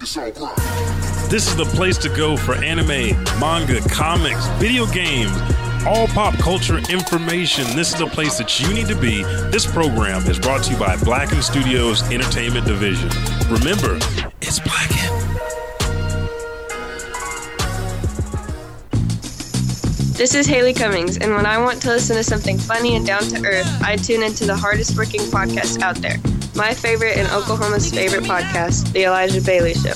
This is the place to go for anime, manga, comics, video games, all pop culture information. This is the place that you need to be. This program is brought to you by Blacken Studios Entertainment Division. Remember, it's Blacken. This is Haley Cummings, and when I want to listen to something funny and down to earth, I tune into the hardest working podcast out there. My favorite and Oklahoma's favorite podcast, The Elijah Bailey Show.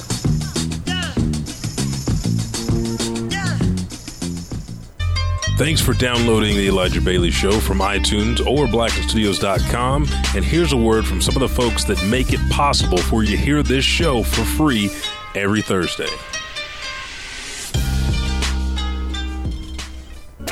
Thanks for downloading the Elijah Bailey Show from iTunes or blackenstudios.com. And here's a word from some of the folks that make it possible for you to hear this show for free every Thursday.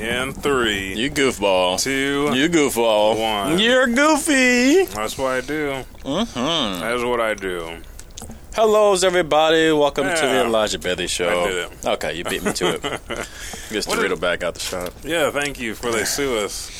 And three. You goofball. Two. You goofball. One. You're goofy. That's what I do. Mm-hmm. That's what I do. Hello's everybody. Welcome to the Elijah Bailey Show. I did it. Okay, you beat me to it. Gets What riddle back out the shop. Yeah, thank you for they sue us.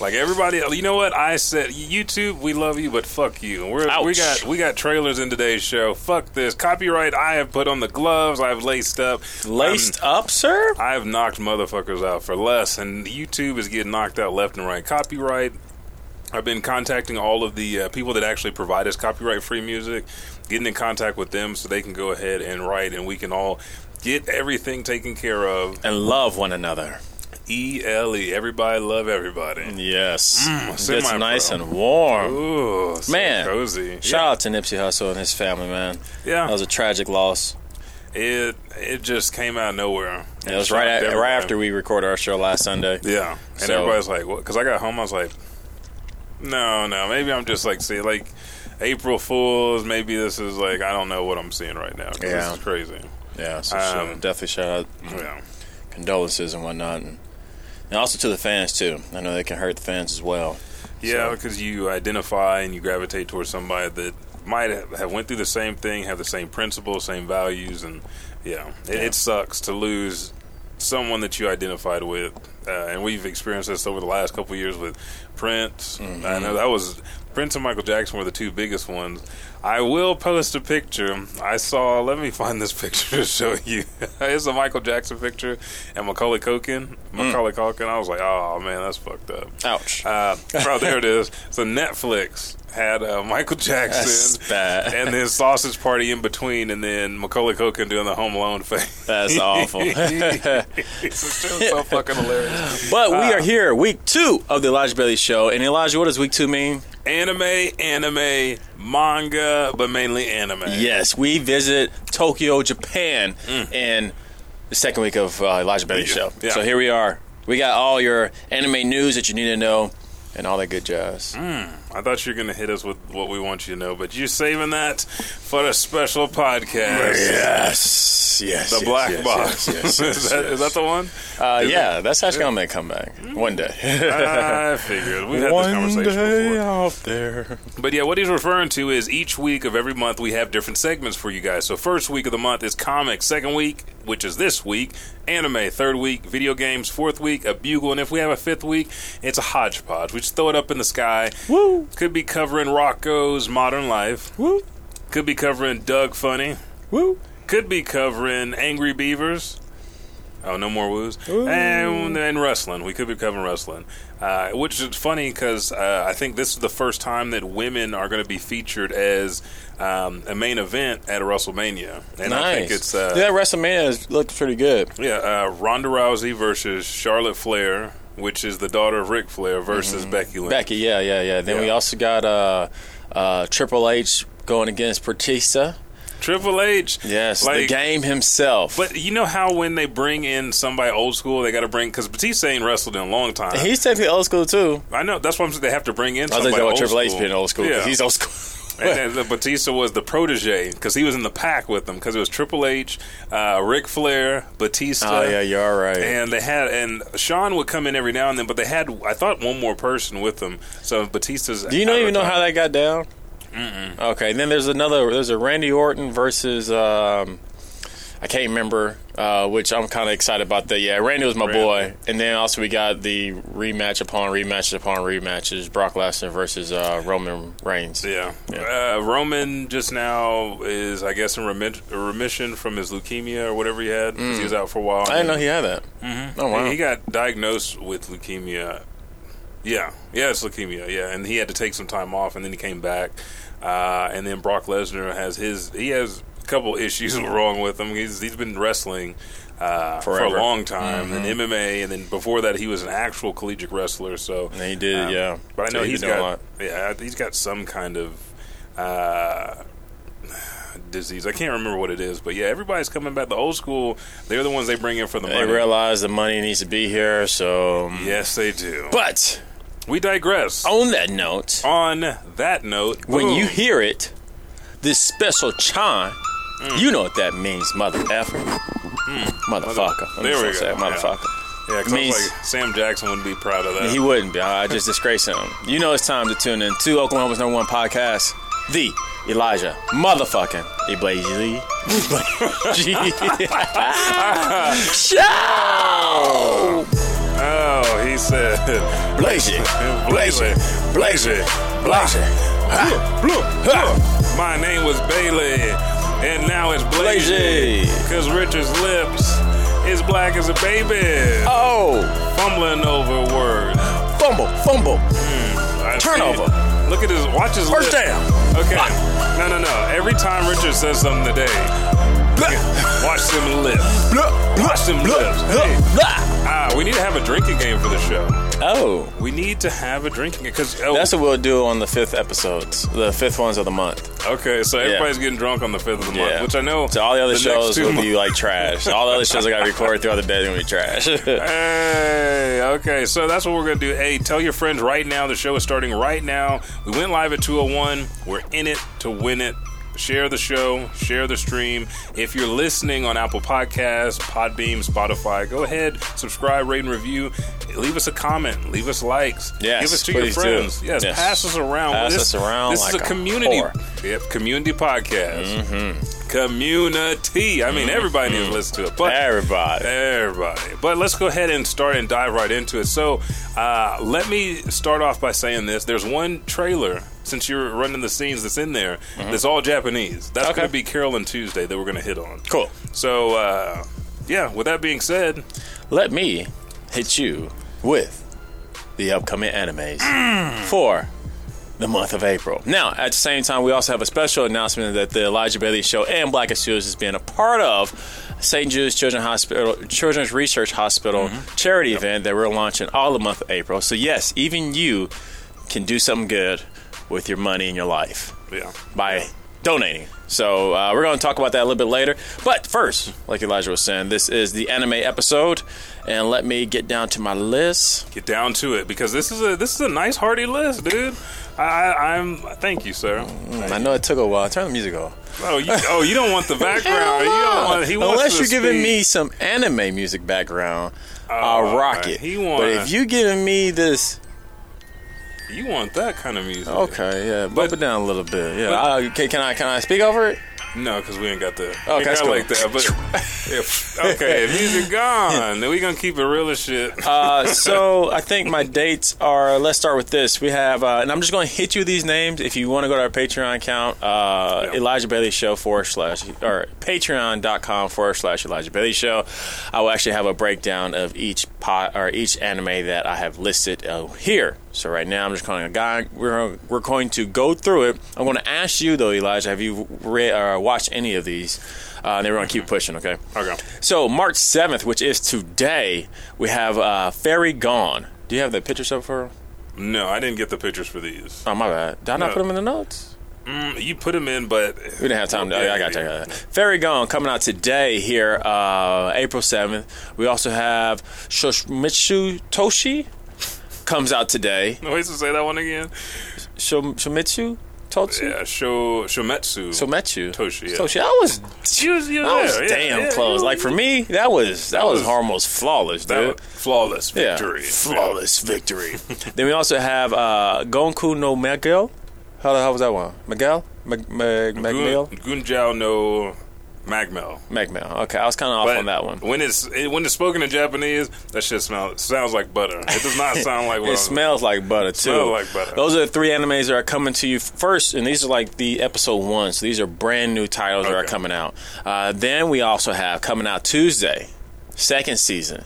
Like everybody, you know what I said? YouTube, we love you, but fuck you. We're, we got we got trailers in today's show. Fuck this copyright. I have put on the gloves. I've laced up. Laced Um, up, sir? I have knocked motherfuckers out for less, and YouTube is getting knocked out left and right. Copyright. I've been contacting all of the uh, people that actually provide us copyright free music, getting in contact with them so they can go ahead and write, and we can all get everything taken care of. And love one another. E L E. Everybody love everybody. Yes. Mm, It's nice and warm. Ooh, so Man. cozy. Shout out to Nipsey Hussle and his family, man. Yeah, That was a tragic loss. it it just came out of nowhere. It was right, at, right after we recorded our show last Sunday. Yeah, and So- everybody's like, "What?" Because I got home, I was like, "No, no, maybe I'm just like see like April Fools. Maybe this is like I don't know what I'm seeing right now. Yeah. this is crazy. Yeah, so Um, definitely shout out Yeah, condolences and whatnot. And, and also to the fans, too. I know they can hurt the fans as well. yeah, So- because you identify and you gravitate towards somebody that might have went through the same thing, have the same principles, same values, and yeah, it, Yeah. it sucks to lose someone that you identified with. Uh, and we've experienced this over the last couple of years with Prince. Mm-hmm. I know that was Prince and Michael Jackson were the two biggest ones. I will post a picture. I saw. Let me find this picture to show you. it's a Michael Jackson picture and Macaulay Culkin. Mm. Macaulay Culkin. I was like, oh man, that's fucked up. Ouch. Uh, bro, there it is. So Netflix had uh, Michael Jackson and then Sausage Party in between, and then Macaulay Culkin doing the Home Alone face. That's awful. it's just so fucking hilarious. But we are here, week two of the Elijah Bailey Show. And Elijah, what does week two mean? Anime, anime, manga, but mainly anime. Yes, we visit Tokyo, Japan, in the second week of uh, Elijah Bailey Mm. Show. Yeah. So here we are. We got all your anime news that you need to know and all that good jazz. I thought you were going to hit us with what we want you to know, but you're saving that for a special podcast. Yes, yes. The yes, Black yes, Box. Yes, is, that, yes. is that the one? Uh, yeah, that's actually gonna make a comeback one day. I figured. We've had this conversation before. out there. But yeah, what he's referring to is each week of every month we have different segments for you guys. So first week of the month is comics. Second week, which is this week, anime. Third week, video games. Fourth week, a bugle. And if we have a fifth week, it's a hodgepodge. We just throw it up in the sky. Woo, Could be covering Rocko's Modern Life. woo, Could be covering Doug Funnie. woo. Could be covering Angry Beavers. Oh, no more woos. And, and wrestling. We could be covering wrestling. Uh, which is funny because uh, I think this is the first time that women are going to be featured as um, a main event at a WrestleMania. And nice. I think it's, uh, yeah, WrestleMania looked pretty good. yeah, uh, Ronda Rousey versus Charlotte Flair, which is the daughter of Ric Flair, versus Becky Lynch. Becky, yeah, yeah, yeah. Then we also got uh, uh, Triple H going against Batista. Triple H. Yes, the game himself. But you know how when they bring in somebody old school, they got to bring because Batista ain't wrestled in a long time. he's technically old school too. I know that's why I'm saying they have to bring in. I Somebody think about old Triple H being old school. Yeah. He's old school. And then Batista was the protege because he was in the pack with them because it was Triple H, uh, Ric Flair, Batista. Oh yeah, you're all right. And they had, and Sean would come in every now and then, but they had, I thought, one more person with them. So Batista's. Do you know even know how that got down? Mm-mm. Okay, then there's another. There's a Randy Orton versus. Um, I can't remember, uh, which I'm kind of excited about. That yeah, Randy was my Randy. boy, and then also we got the rematch upon rematches upon rematches: Brock Lesnar versus uh, Roman Reigns. Yeah. Yeah. Uh, Roman just now is, I guess, in remi- remission from his leukemia or whatever he had. 'cause He was out for a while. Mm. I didn't know he had that. Mm-hmm. Oh wow! He got diagnosed with leukemia. Yeah, yeah, it's leukemia. Yeah, and he had to take some time off, and then he came back. Uh, and then Brock Lesnar has his. He has couple issues wrong with him. He's he's been wrestling uh, for a. Mm-hmm. long time, and MMA, and then before that, he was an actual collegiate wrestler. So And he did, um, yeah. But I know he he's got lot. yeah, he's got some kind of. Uh, disease. I can't remember what it is, but yeah, everybody's coming back. The old school, they're the ones they bring in for the They money. They realize the money needs to be here, so. yes, they do. But we digress. on that note, On that note, when boom. you hear it, this special chime, Mm. you know what that means, mother effer. Motherfucker. I'm There we go, Motherfucker. yeah, 'cause I was means- like Sam Jackson wouldn't be proud of that. He wouldn't be. I just disgrace him. You know it's time to tune in to Oklahoma's number one podcast, The Elijah Motherfucking Eblazy. Show! oh, he said, Blazy. Blazy, Blazy, Blazy. My name was Bailey, and now it's. Blazy. Because Richard's lips is black as a baby, Oh, fumbling over words. fumble, fumble. I Turnover. Look at his. Watch his First lips. down. Okay. No, no, no. Every time Richard says something today, watch them lips. Watch them lips. Hey. Ah, we need to have a drinking game for the show. Oh, We need to have a drinking because oh, that's what we'll do on the fifth episodes, the fifth ones of the month. okay. So everybody's getting drunk on the fifth of the month, which I know. So all the other next shows two will be like trash. All the other shows I got to record throughout the day are gonna be trash. Hey, okay, so that's what we're gonna do. Hey, tell your friends right now. The show is starting right now. We went live at 201. We're in it to win it. Share the show, share the stream. If you're listening on Apple Podcasts, Podbean, Spotify, go ahead, subscribe, rate, and review. Leave us a comment. Leave us likes. Yes, Give us to your friends. Yes, Yes. pass us around. Pass this, us around This is like a a community. whore. Yep, community podcast. Mm-hmm. Community. I mean, everybody needs to listen to it. But Everybody. Everybody. But let's go ahead and start and dive right into it. So, uh, let me start off by saying this. There's one trailer, since you're running the scenes that's in there, that's all Japanese. That's Mm-hmm. Okay. going to be Carole and Tuesday that we're going to hit on. Cool. So, uh, yeah, with that being said, Let me hit you with the upcoming animes Mm. for the month of April. Now, at the same time, we also have a special announcement that the Elijah Bailey Show and Black Studios is being a part of St. Jude's Children's Hospital, Children's Research Hospital Mm-hmm. charity event that we're launching all the month of April. So, yes, even you can do something good with your money and your life yeah. by donating. So uh, we're going to talk about that a little bit later. But first, like Elijah was saying, this is the anime episode, and let me get down to my list. Get down to it because this is a this is a nice hearty list, dude. I, I'm thank you, sir. Mm, I know it took a while. Turn the music off. Oh, you, oh, you don't want the background. You want. He wants Unless you're giving speak. me some anime music background, Oh, I'll rock okay. it. But if you giving me this, You want that kind of music? okay, yeah, bump But- it down a little bit. Yeah, but- I, okay, can I can I speak over it? No, because we ain't got the. Got cool. like that. But if, okay, if music gone, then we gonna keep it real as shit. Uh, so I think my dates are. Let's start with this. We have, uh, and I'm just going to hit you these names. If you want to go to our Patreon account, uh, Yeah. Elijah Bailey Show forward slash or Patreon.com forward slash Elijah Bailey Show. I will actually have a breakdown of each pot or each anime that I have listed uh, here. So right now I'm just calling a guy. We're we're going to go through it. I'm going to ask you though, Elijah, have you read or watched any of these? Uh, and then we're going to keep pushing. Okay. okay. So March seventh, which is today, we have uh, Fairy Gone. Do you have the pictures up for? No, I didn't get the pictures for these. Oh my bad. Did I not No. put them in the notes? Mm, you put them in, but We didn't have time. To, I got to check that. Fairy Gone coming out today here, uh, April seventh. We also have Shoshimitsu Toshi comes out today. No, wait to say that one again. Shom- Shomitsu Totsu. Yeah, Sho Shometsu. Sometsu. Toshi, yeah. Toshi. I was. you was, you I was there, yeah, damn yeah, close. you- Like for me, that was that, was, was- almost flawless, dude. flawless victory. Yeah, flawless victory. then we also have uh, Gonku no Miguel. How the hell was that one? Miguel? Mag- Mag- Gun, Magmel? Gunjao no Magmel. Magmel. Okay, I was kind of off But on that one. when it's it, when it's spoken in Japanese, that shit smells sounds like butter. It does not sound like It smells like butter too. Smells like butter. Those are the three animes that are coming to you first, and these are like the episode one. So these are brand new titles that are coming out. Uh, then we also have coming out Tuesday, second season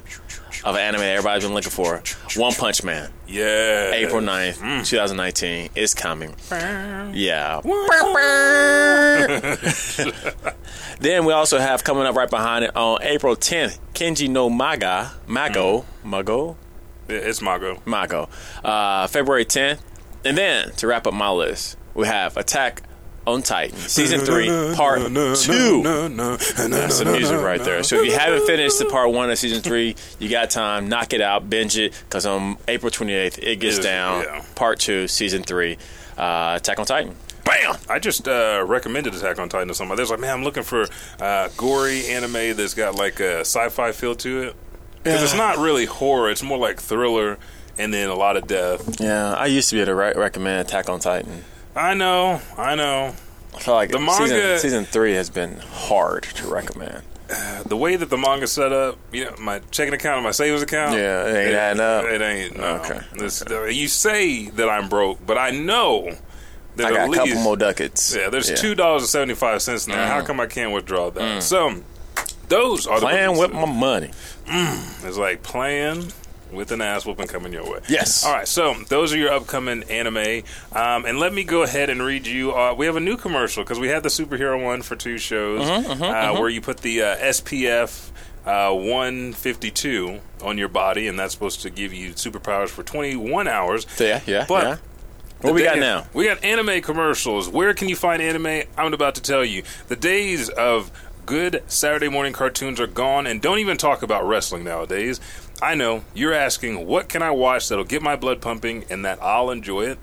of an anime everybody's been looking for, One Punch Man. Yeah. April 9th, Mm. 2019 is coming. Yeah. then we also have coming up right behind it on April 10th, Kenji no Maga, Mago, Mago, Yeah, it's Mago. Mago. Uh, February 10th. And then to wrap up my list, we have Attack on Titan, Season 3, Part 2. That's the music right there. So if you haven't finished the part one of season three, you got time. Knock it out, binge it, because on April 28th, it gets down. Part two, season three, uh, Attack on Titan. Bam! I just uh, recommended Attack on Titan to somebody. There's like, man, I'm looking for uh, gory anime that's got like a sci-fi feel to it. Because it's not really horror; it's more like thriller, and then a lot of death. Yeah, I used to be able to re- recommend Attack on Titan. I know, I know. I feel like The season, manga- season three has been hard to recommend. The way that the manga set up, you know, my checking account and my savings account. Yeah, it ain't adding up. It ain't. No. Okay. This- uh, you say that I'm broke, but I know that I at got a couple more ducats. Yeah, there's two dollars and seventy five cents in there. How come I can't withdraw that? So those are the Mm. Playing with my money. It's like playing with an ass whooping coming your way. Yes. All right. So those are your upcoming anime. Um, and let me go ahead and read you. Uh, we have a new commercial because we had the superhero one for two shows Mm-hmm, uh, where you put the uh, SPF. Uh, 152 on your body, and that's supposed to give you superpowers for 21 hours. Yeah, yeah, But yeah. What we got now? We got anime commercials. Where can you find anime? I'm about to tell you. The days of good Saturday morning cartoons are gone, and don't even talk about wrestling nowadays. I know you're asking, what can I watch that'll get my blood pumping and that I'll enjoy it?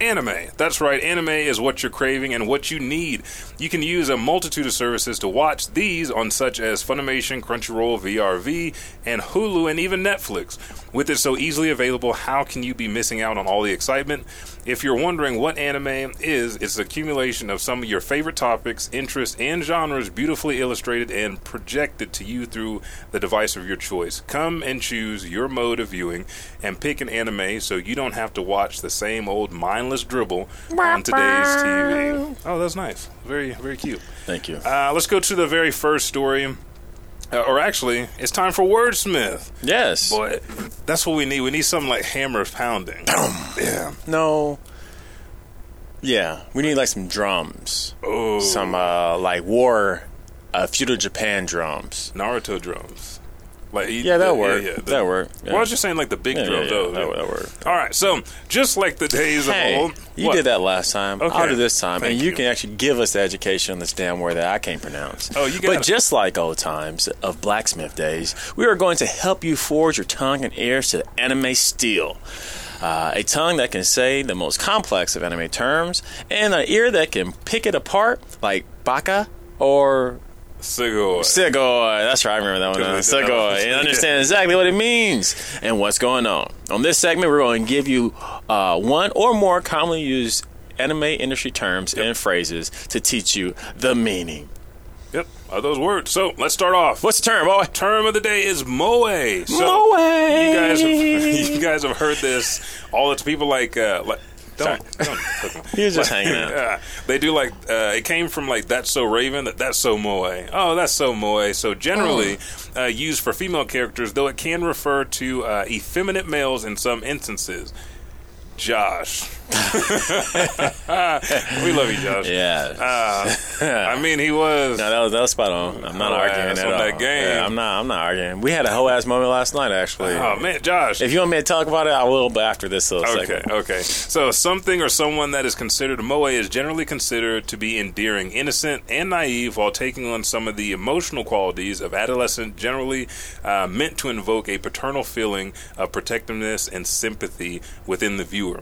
Anime. That's right, anime is what you're craving and what you need. You can use a multitude of services to watch these on such as Funimation, Crunchyroll, VRV, and Hulu, and even Netflix. With it so easily available, how can you be missing out on all the excitement? If you're wondering what anime is, it's the accumulation of some of your favorite topics, interests, and genres beautifully illustrated and projected to you through the device of your choice. Come and choose your mode of viewing and pick an anime so you don't have to watch the same old mindless dribble on today's TV. Oh, that's nice. Very, very cute. Thank you. Uh, let's go to the very first story. Uh, or actually, it's time for Wordsmith. yes. Boy, that's what we need. We need something like hammer pounding. yeah. No. Yeah, we need like some drums. Oh. Some uh like war uh feudal Japan drums. Naruto drums. Like Yeah, that the- work. yeah, the- that work. Yeah. Well, I was just saying like the big yeah, drums. yeah, yeah. though. That, that work. All right, so just like the days Hey, of old, you What? did that last time. Okay. I'll do this time, Thank and you, you. can actually give us the education on this damn word that I can't pronounce. Oh, you got But just like old times of blacksmith days, we are going to help you forge your tongue and ears to the anime steel. Uh, a tongue that can say the most complex of anime terms, and an ear that can pick it apart like baka or Sigurd. Sigoi. That's right. I remember that one. Uh, Because we did that one. Sigoi. And understand exactly what it means and what's going on. On this segment, we're going to give you uh, one or more commonly used anime industry terms and phrases to teach you the meaning. Yep, are those words. So let's start off. What's the term, boy? term of the day is moe. So Moe. You guys, have, you guys have heard this. All the people like, uh, like don't, don't hook. He was just hanging out. Yeah, they do like uh, it came from like that's so Raven that that's so Moe. Oh, that's so Moe. So generally Oh. uh, used for female characters, though it can refer to uh, effeminate males in some instances. Josh, we love you, Josh. Yeah. Uh, I mean, he was. no, that was that was spot on. I'm not Oh, arguing at on all. that game. Yeah, I'm not. I'm not arguing. We had a whole ass moment last night, actually. Oh man, Josh. If you want me to talk about it, I will. But after this little Okay, segment. okay. So something or someone that is considered a moe is generally considered to be endearing, innocent, and naive while taking on some of the emotional qualities of adolescent, generally uh, meant to invoke a paternal feeling of protectiveness and sympathy within the viewer.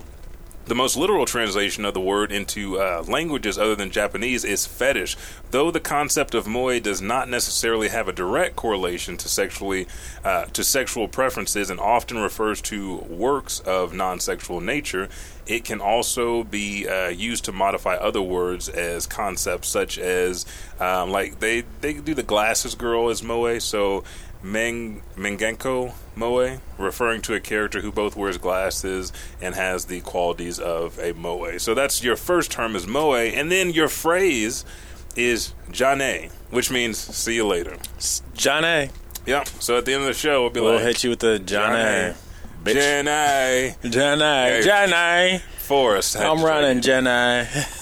The most literal translation of the word into uh, languages other than Japanese is fetish, though the concept of moe does not necessarily have a direct correlation to sexually uh, to sexual preferences and often refers to works of non-sexual nature. It can also be uh, used to modify other words as concepts such as um, like they they do the glasses girl as moe, so Meng, Mengenko Moe, referring to a character who both wears glasses and has the qualities of a Moe. So that's your first term is Moe, and then your phrase is Jane, which means see you later. Johnny. Yeah. So at the end of the show, we'll be like. We'll like, hit you with the. Bitch. Jane, Johnny. Johnny. Forrest. I'm running, it.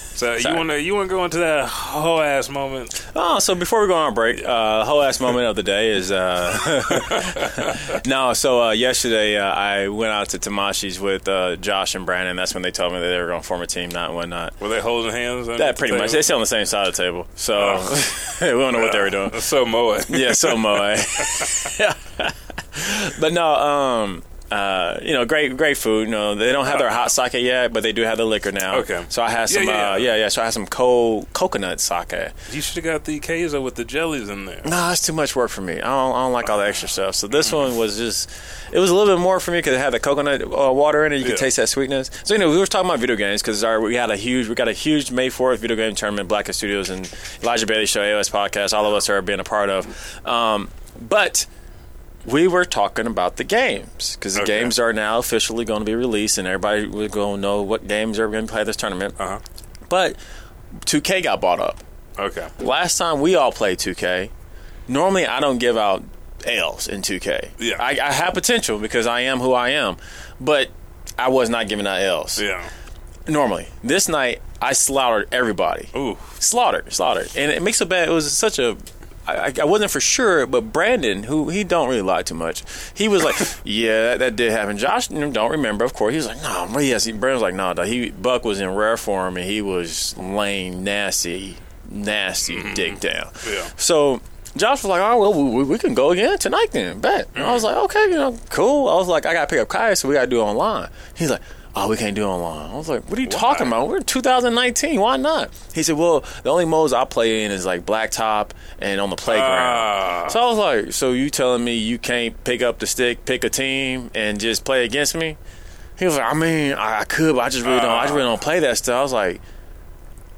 So you want to you want to go into that whole ass moment? Oh, so before we go on break, uh, whole ass moment of the day is uh, no. So uh, yesterday uh, I went out to Tamashi's with uh, Josh and Brandon. That's when they told me that they were going to form a team, not whatnot. Were they holding hands? at That the pretty much. They sit on the same side of the table, so Oh. we don't know what they were doing. So Moe. Yeah, so Moe. but no, um, uh, you know, great, great food. You know, they don't have their hot sake yet, but they do have the liquor now. Okay. So I had some, yeah, uh, yeah. yeah, yeah. So I had some cold coconut sake. You should have got the queso with the jellies in there. No, it's too much work for me. I don't, I don't like all the extra stuff. So this one was just, it was a little bit more for me because it had the coconut uh, water in it. You could Yeah. taste that sweetness. So you know, we were talking about video games because we had a huge, we got a huge May Fourth video game tournament, Black Studios and Elijah Bailey Show, AOS podcast. All of us are being a part of. Um, but we were talking about the games because the Okay. games are now officially going to be released, and everybody will go know what games are going to play this tournament. Uh huh. But 2K got bought up. Okay. Last time we all played 2K, normally I don't give out L's in 2K. Yeah. I, I have potential because I am who I am, but I was not giving out L's. Yeah. Normally, this night I slaughtered everybody. Ooh. Slaughtered, slaughtered, and it makes it bad. It was such a. I, I wasn't for sure, but Brandon, who he don't really lie too much, he was like, "Yeah, that, that did happen." Josh don't remember, of course. He was like, "No, nah, yes." He, Brandon was like, "No, nah, he Buck was in rare form, and he was laying nasty, nasty mm-hmm. dick down." Yeah. So Josh was like, "Oh well, we, we can go again tonight then." Bet. And I was mm-hmm. like, "Okay, you know, cool." I was like, "I got to pick up Kai, so we got to do it online." He's like. Oh, we can't do it online. I was like, "What are you talking about? We're in 2019. Why not?" He said, "Well, the only modes I play in is like blacktop and on the playground." Ah. so I was like, "So you telling me you can't pick up the stick, pick a team, and just play against me?" He was like, "I mean, I, I could, but I just really don't. I just really don't play that stuff." I was like,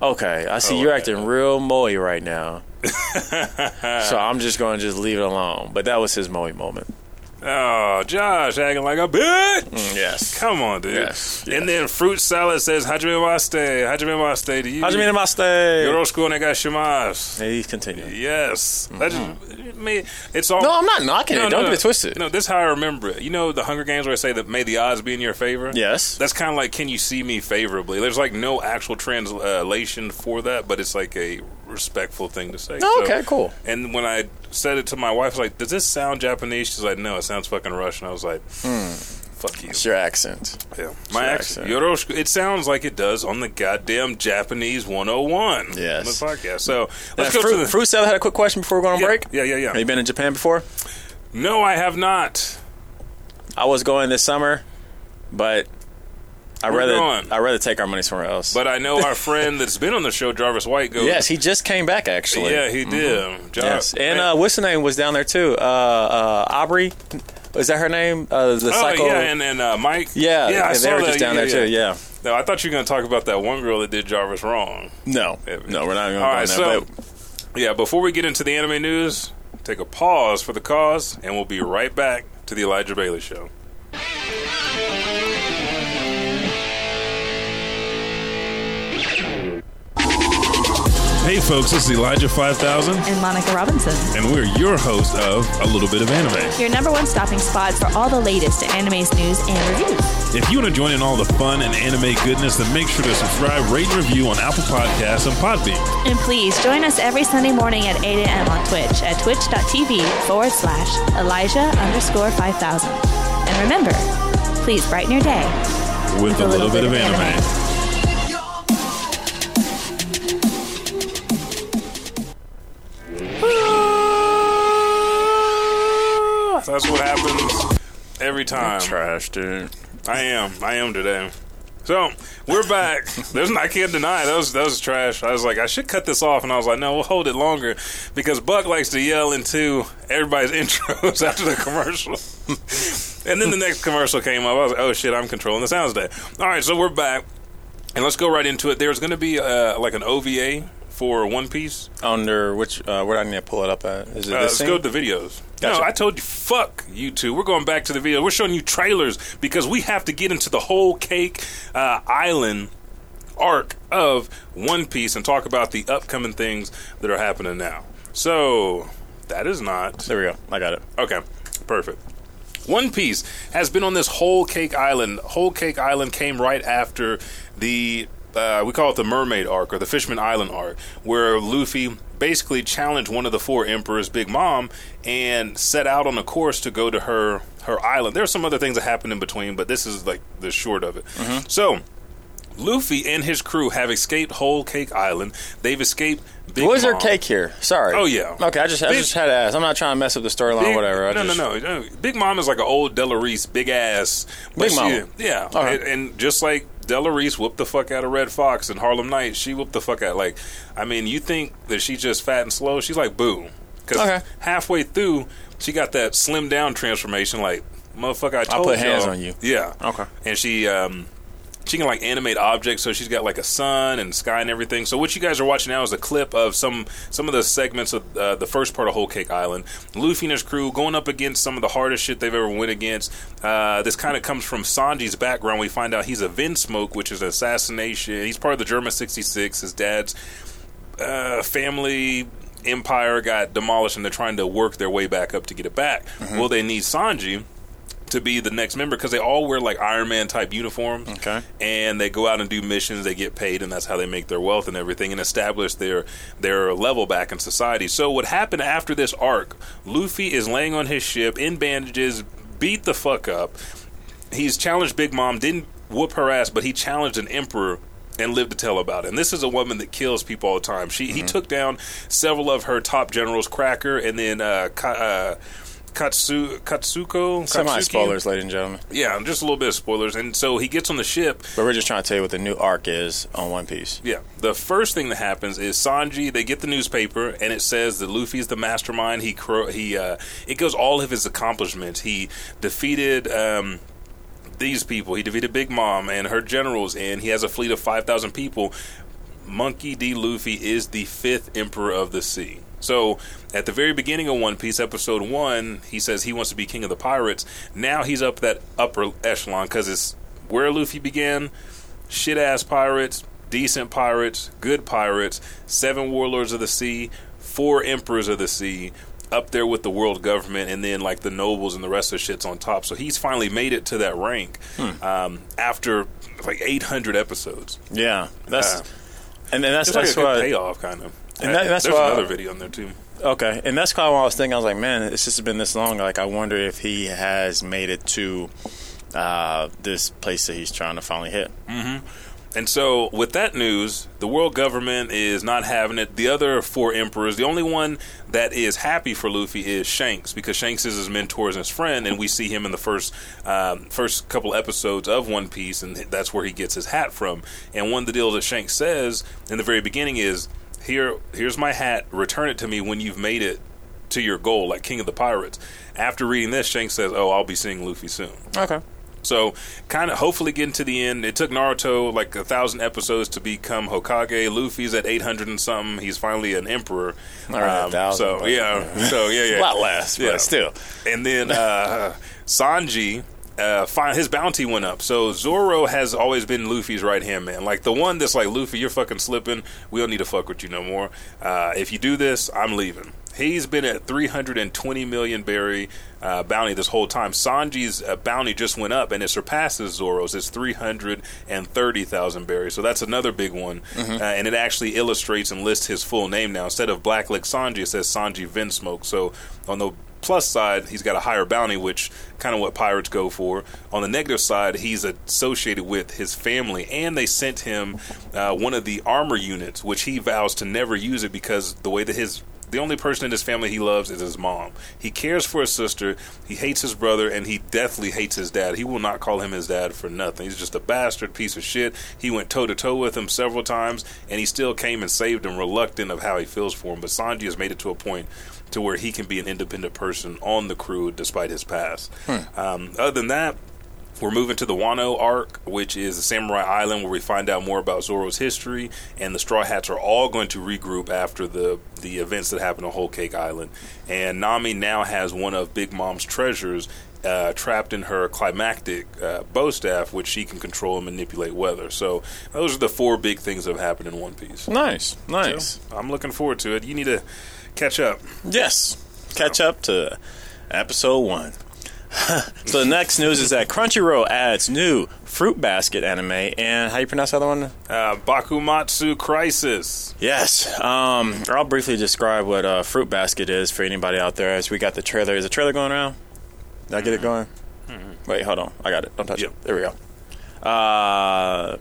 "Okay, I see Oh, you're yeah. acting real moey right now." so I'm just going to just leave it alone. But that was his moey moment. Oh, Josh acting like a bitch. Mm, yes. Come on, dude. Yes, yes. And then fruit salad says hajime maste. Hajime maste Do you. Hajime namaste. Yoroshiku onegashimasu. Please continue. Yes. That just, me, it's all. Mm-hmm. No, I'm not knocking it. Don't get it twisted. No, this is how I remember it. You know the Hunger Games where I say that may the odds be in your favor? Yes. That's kind of like, can you see me favorably? There's like no actual translation for that, but it's like a respectful thing to say. Oh, So- okay, cool. And when I said it to my wife, I was like, does this sound Japanese? She's like, no, it sounds fucking Russian. I was like, fuck you. It's your accent. Yeah. My accent. Yoroshiku. It sounds like it does on the goddamn Japanese 101 Yes. on the podcast. So let's Uh, go fruit, to the fruit salad had a quick question before we go on yeah, break. Yeah, yeah, yeah. Have you been in Japan before? No, I have not. I was going this summer, but I rather going. I rather take our money somewhere else. But I know our friend that's been on the show, Jarvis White, goes. yes, he just came back actually. Yeah, he did. Jar- Yes, and uh, what's the name was down there too. Uh, uh, Aubrey, is that her name? Uh, the Oh psycho. yeah, and and uh, Mike. yeah, yeah, I they saw were just down yeah, there too. Yeah. No, I thought you were going to talk about that one girl that did Jarvis wrong. No, no, we're not going to All right, so but yeah, before we get into the anime news, take a pause for the cause, and we'll be right back to the Elijah Bailey Show. Hey folks, this is Elijah 5000, and Monica Robinson. and we're your host of A Little Bit of Anime. Your number one stopping spot for all the latest anime's news and reviews. If you want to join in all the fun and anime goodness, then make sure to subscribe, rate, and review on Apple Podcasts and Podbean. And please join us every Sunday morning at 8 a.m. on Twitch at twitch.tv forward slash Elijah underscore 5000. And remember, please brighten your day. With, a, little, bit, of anime. That's what happens every time. trash, dude. I am. I am today. So we're back. There's I can't deny it. that was that was trash. I was like, I should cut this off, and I was like, no, we'll hold it longer because Buck likes to yell into everybody's intros after the commercial. and then the next commercial came up. I was like, oh shit, I'm controlling the sounds day. All right, so we're back, and let's go right into it. There's going to be uh, like an OVA for One Piece. Under which, uh, where do I need to pull it up at? Is it Uh, let's scene? go to the videos. Gotcha. No, I told you, fuck you two. We're going back to the video. We're showing you trailers because we have to get into the whole cake uh, island arc of One Piece and talk about the upcoming things that are happening now. So that is not There we go. I got it. Okay, perfect. One Piece has been on this whole cake island. Whole cake island came right after the uh, we call it the Mermaid arc or the Fishman Island arc, where Luffy basically challenged one of the four emperors, Big Mom, and set out on a course to go to her her island. There's some other things that happened in between, but this is like the short of it. So. Luffy and his crew have escaped Whole Cake Island. They've escaped Big What is there Mom. cake here? Sorry. Oh, yeah. Okay, I just I Big- just had to ask. I'm not trying to mess up the storyline whatever. I no, just, no, no, no. Big Mom is like an old Della Reese, big ass. Big Mama. Yeah. Okay. And, and just like Della Reese whooped the fuck out of Redd Foxx and Harlem Night, she whooped the fuck out. Like, I mean, you think that she's just fat and slow? She's like boo. Because Okay. halfway through, she got that slim down transformation. Like, motherfucker, I told I put hands y'all. on you. Yeah. Okay. And she, um, she can like animate objects, so she's got like a sun and sky and everything. So what you guys are watching now is a clip of some some of the segments of uh, the first part of Whole Cake Island. Luffy and his crew going up against some of the hardest shit they've ever went against. Uh, this kind of comes from Sanji's background. We find out he's a Vinsmoke, which is an assassination. He's part of the Germa 66. His dad's uh, family empire got demolished and they're trying to work their way back up to get it back. Well, they need Sanji to be the next member because they all wear like Iron Man type uniforms. Okay. And they go out and do missions, they get paid, and that's how they make their wealth and everything and establish their their level back in society. So what happened after this arc, Luffy is laying on his ship in bandages, beat the fuck up. He's challenged Big Mom, didn't whoop her ass, but he challenged an emperor and lived to tell about it. And this is a woman that kills people all the time. She he took down several of her top generals, Cracker, and then uh, uh, Katsu, Katsuko. Semi spoilers, ladies and gentlemen. Yeah, just a little bit of spoilers. And so he gets on the ship. But we're just trying to tell you what the new arc is on One Piece. Yeah, the first thing that happens is Sanji. They get the newspaper, and it says that Luffy's the mastermind. He he uh, it goes all of his accomplishments. He defeated. Um, these people. He defeated Big Mom and her generals, and he has a fleet of 5,000 people. Monkey D. Luffy is the fifth emperor of the sea. So, at the very beginning of One Piece, episode one, he says he wants to be king of the pirates. Now he's up that upper echelon because it's where Luffy began shit ass pirates, decent pirates, good pirates, seven warlords of the sea, four emperors of the sea, up there with the world government, and then like the nobles and the rest of the shit's on top. So he's finally made it to that rank um, after like 800 episodes. Yeah, that's Uh, and then that's It's like a that's good why. payoff, kind of. And that- that's There's why- another video on there too. Okay, and that's kind of what I was thinking. I was like, man, it's just been this long. Like, I wonder if he has made it to uh, this place that he's trying to finally hit. And so, with that news, the world government is not having it. The other four emperors, the only one that is happy for Luffy is Shanks because Shanks is his mentor and his friend, and we see him in the first um, first couple episodes of One Piece, and that's where he gets his hat from. And one of the deals that Shanks says in the very beginning is, "Here, here's my hat. Return it to me when you've made it." To your goal, like King of the Pirates. After reading this, Shanks says, "Oh, I'll be seeing Luffy soon." Okay. So, kind of hopefully getting to the end. It took Naruto like a thousand episodes to become Hokage. Luffy's at eight hundred and something. He's finally an emperor. Um, All right, a thousand, so but- yeah, so yeah, yeah, A lot less, but still. And then uh, Sanji. Uh, fi- his bounty went up. So Zoro has always been Luffy's right hand man. Like the one that's like, Luffy, you're fucking slipping. We don't need to fuck with you no more. Uh, if you do this, I'm leaving. He's been at 320 million berry uh, bounty this whole time. Sanji's uh, bounty just went up and it surpasses Zoro's. It's 330,000 berries. So that's another big one. Uh, and it actually illustrates and lists his full name now. Instead of Black Leg Sanji, it says Sanji Vinsmoke. So on the plus side, he's got a higher bounty, which kind of what pirates go for. On the negative side, he's associated with his family, and they sent him uh, one of the armor units, which he vows to never use it because the way that his the only person in his family he loves is his mom. He cares for his sister. He hates his brother, and he deathly hates his dad. He will not call him his dad for nothing. He's just a bastard piece of shit. He went toe to toe with him several times, and he still came and saved him, reluctant of how he feels for him. But Sanji has made it to a point to where he can be an independent person on the crew despite his past. Um, other than that, we're moving to the Wano arc, which is the samurai island where we find out more about Zoro's history, and the Straw Hats are all going to regroup after the the events that happened on Whole Cake Island. And Nami now has one of Big Mom's treasures uh, trapped in her climactic uh, bow staff, which she can control and manipulate weather. So those are the four big things that have happened in One Piece. Nice, nice. So, I'm looking forward to it. You need to catch up. Yes. Catch up to episode one. so the next news is that Crunchyroll adds new Fruit Basket anime, and how you pronounce the other one? Uh, Bakumatsu Crisis. Yes. Um, I'll briefly describe what uh, Fruit Basket is for anybody out there. As we got the trailer, is the trailer going around? Did I get it going? Wait, hold on. I got it. Don't touch Yep. it. There we go. Uh,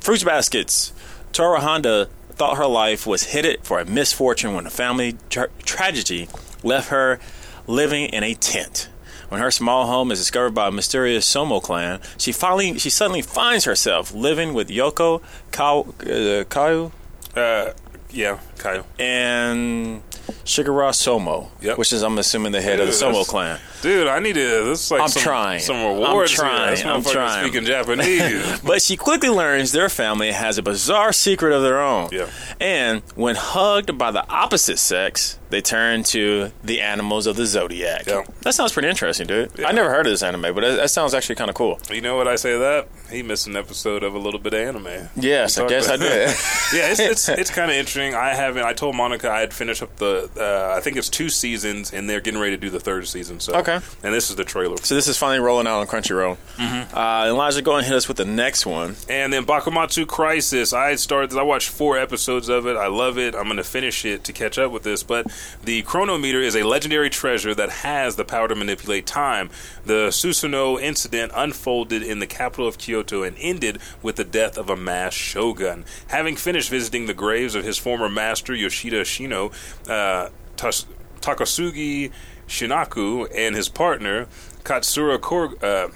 Fruits Baskets. Tohru Honda thought her life was headed for a misfortune when a family tra- tragedy left her living in a tent. When her small home is discovered by a mysterious Sohma clan, she finally she suddenly finds herself living with Yoko, Ka- uh, Kayu, Uh, yeah, Kyle. and Shigura Sohma, Yep. which is I'm assuming the head of the Sohma clan. Dude, I need to. This is like I'm some, trying. some I'm rewards. here. trying. I'm trying. Speaking Japanese. But she quickly learns their family has a bizarre secret of their own. Yeah. And when hugged by the opposite sex, they turn to the animals of the zodiac. Yeah. That sounds pretty interesting, dude. Yeah. I never heard of this anime, but that, that sounds actually kind of cool. you know what I say to that? He missed an episode of a little bit of anime. Yes, I guess I did. yeah, it's it's, it's kind of interesting. I haven't. I told Monica I had finished up the. Uh, I think it's two seasons, and they're getting ready to do the third season. So Okay. And this is the trailer. so this is finally rolling out on Crunchyroll. Mm-hmm. Uh, Elijah, go ahead and hit us with the next one. And then Bakumatsu Crisis. I started. I watched four episodes of it. I love it. I'm going to finish it to catch up with this. But the chronometer is a legendary treasure that has the power to manipulate time. The Susanoo incident unfolded in the capital of Kyoto and ended with the death of a masked shogun. Having finished visiting the graves of his former master Yoshida Shino, uh, Tas- Takasugi Shinaku and his partner Katsura Kor- uh,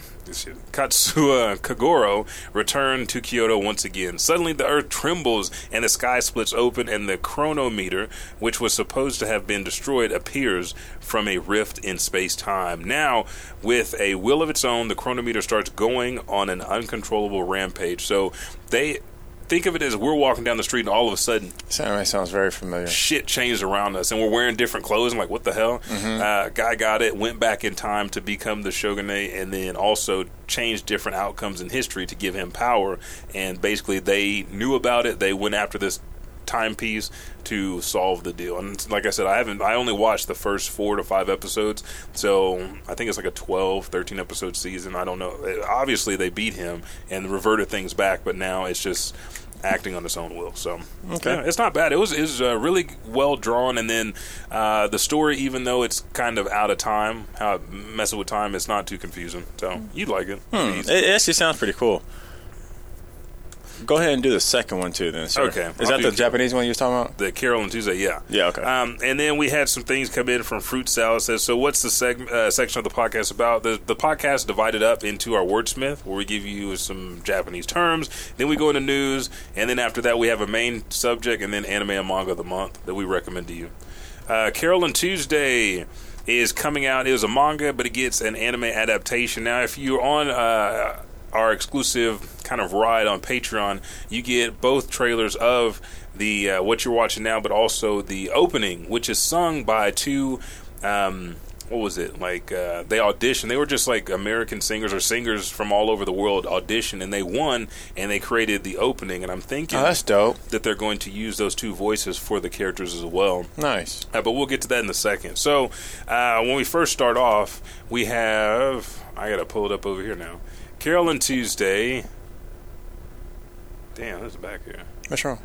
Katsuya Kagoro return to Kyoto once again. Suddenly, the earth trembles and the sky splits open, and the chronometer, which was supposed to have been destroyed, appears from a rift in space time. Now, with a will of its own, the chronometer starts going on an uncontrollable rampage. So, they think of it as we're walking down the street, and all of a sudden, sounds very familiar. shit changed around us and we're wearing different clothes. I'm like, what the hell? Uh, guy got it, went back in time to become the shogunate, and then also changed different outcomes in history to give him power. And basically, they knew about it. They went after this timepiece to solve the deal. And like I said, I haven't. I only watched the first four to five episodes, so I think it's like a 12, 13 episode season. I don't know. Obviously, they beat him and reverted things back, but now it's just acting on its own will. So Okay. yeah, it's not bad. It was was uh, really well drawn, and then uh, the story, even though it's kind of out of time, how it messes with time, it's not too confusing. So you'd like it. Hmm. It, it actually sounds pretty cool. Go ahead and do the second one too, then. Sir. Okay, Is I'll that the Japanese one you was talking about? The Carole and Tuesday, yeah, Yeah, okay. Um, and then we had some things come in from Fruit Salad. Says, so what's the seg- uh, section of the podcast about? The the podcast divided up into our wordsmith, where we give you some Japanese terms. Then we go into news, and then after that we have a main subject, and then anime and manga of the month that we recommend to you. Uh, Carole and Tuesday is coming out. It was a manga, but it gets an anime adaptation. Now, if you're on uh, our exclusive kind of ride on Patreon, you get both trailers of the uh, what you're watching now, but also the opening, which is sung by two. Um, what was it like? Uh, they auditioned. They were just like American singers or singers from all over the world auditioned, and they won, and they created the opening. And I'm thinking Oh, that's dope. that they're going to use those two voices for the characters as well. Nice. Uh, but we'll get to that in a second. So, uh, when we first start off, we have. I got to pull it up over here now. Carole and Tuesday. Damn, this is back here. What's wrong?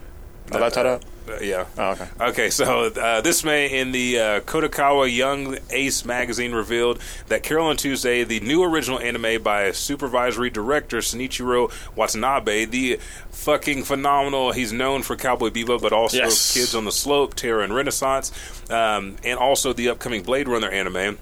Oh, that's tied up? Uh, yeah. Oh, okay. Okay, so uh, this May in the uh, Kadokawa Young Ace magazine revealed that Carole and Tuesday, the new original anime by supervisory director Shinichiro Watanabe, the fucking phenomenal, he's known for Cowboy Bebop, but also Yes. Kids on the Slope, Terror in Resonance, um, and also the upcoming Blade Runner anime.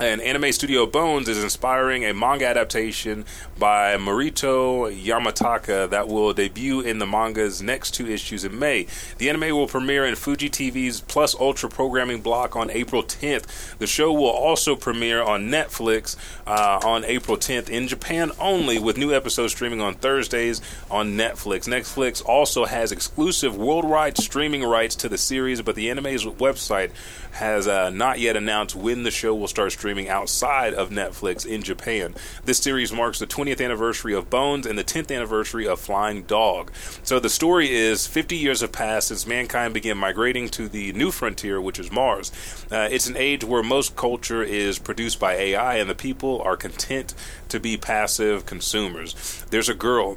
And Anime Studio Bones is inspiring a manga adaptation by Marito Yamataka that will debut in the manga's next two issues in May. The anime will premiere in Fuji TV's Plus Ultra programming block on April 10th. The show will also premiere on Netflix uh, on April 10th in Japan only, with new episodes streaming on Thursdays on Netflix. Netflix also has exclusive worldwide streaming rights to the series, but the anime's website has uh, not yet announced when the show will start streaming outside of Netflix in Japan. This series marks the 20th anniversary of Bones and the 10th anniversary of Flying Dog. So the story is 50 years have passed since mankind began migrating to the new frontier, which is Mars. Uh, it's an age where most culture is produced by AI and the people are content to be passive consumers. There's a girl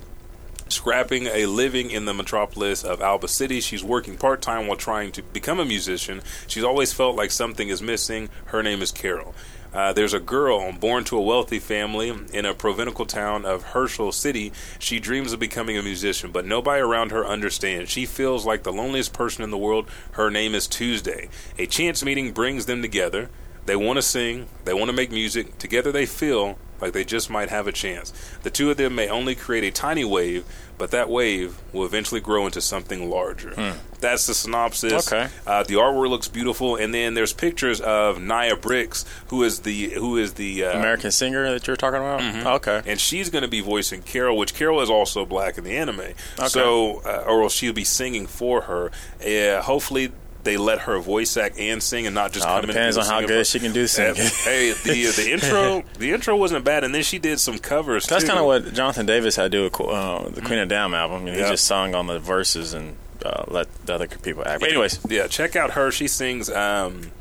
scrapping a living in the metropolis of Alba City. She's working part time while trying to become a musician. She's always felt like something is missing. Her name is Carol. Uh, there's a girl born to a wealthy family in a provincial town of Herschel City. She dreams of becoming a musician, but nobody around her understands. She feels like the loneliest person in the world. Her name is Tuesday. A chance meeting brings them together. They want to sing, they want to make music. Together they feel like they just might have a chance. The two of them may only create a tiny wave, but that wave will eventually grow into something larger. That's the synopsis. Okay. Uh, the artwork looks beautiful, and then there's pictures of Nai Br.XX, who is the who is the uh, American singer that you're talking about? Mm-hmm. Okay. and she's going to be voicing Carol, which Carol is also black in the anime. Okay. So, uh, or she'll be singing for her. Uh, hopefully, they let her voice act and sing, and not just come in depends and on how good she can do singing. Uh, hey, the the intro the intro wasn't bad, and then she did some covers. That's kind of what Jonathan Davis had to do with uh, the Queen of Down album. You know, Yeah. He just sung on the verses and uh, let the other people act. But anyways, Yeah, check out her. She sings um,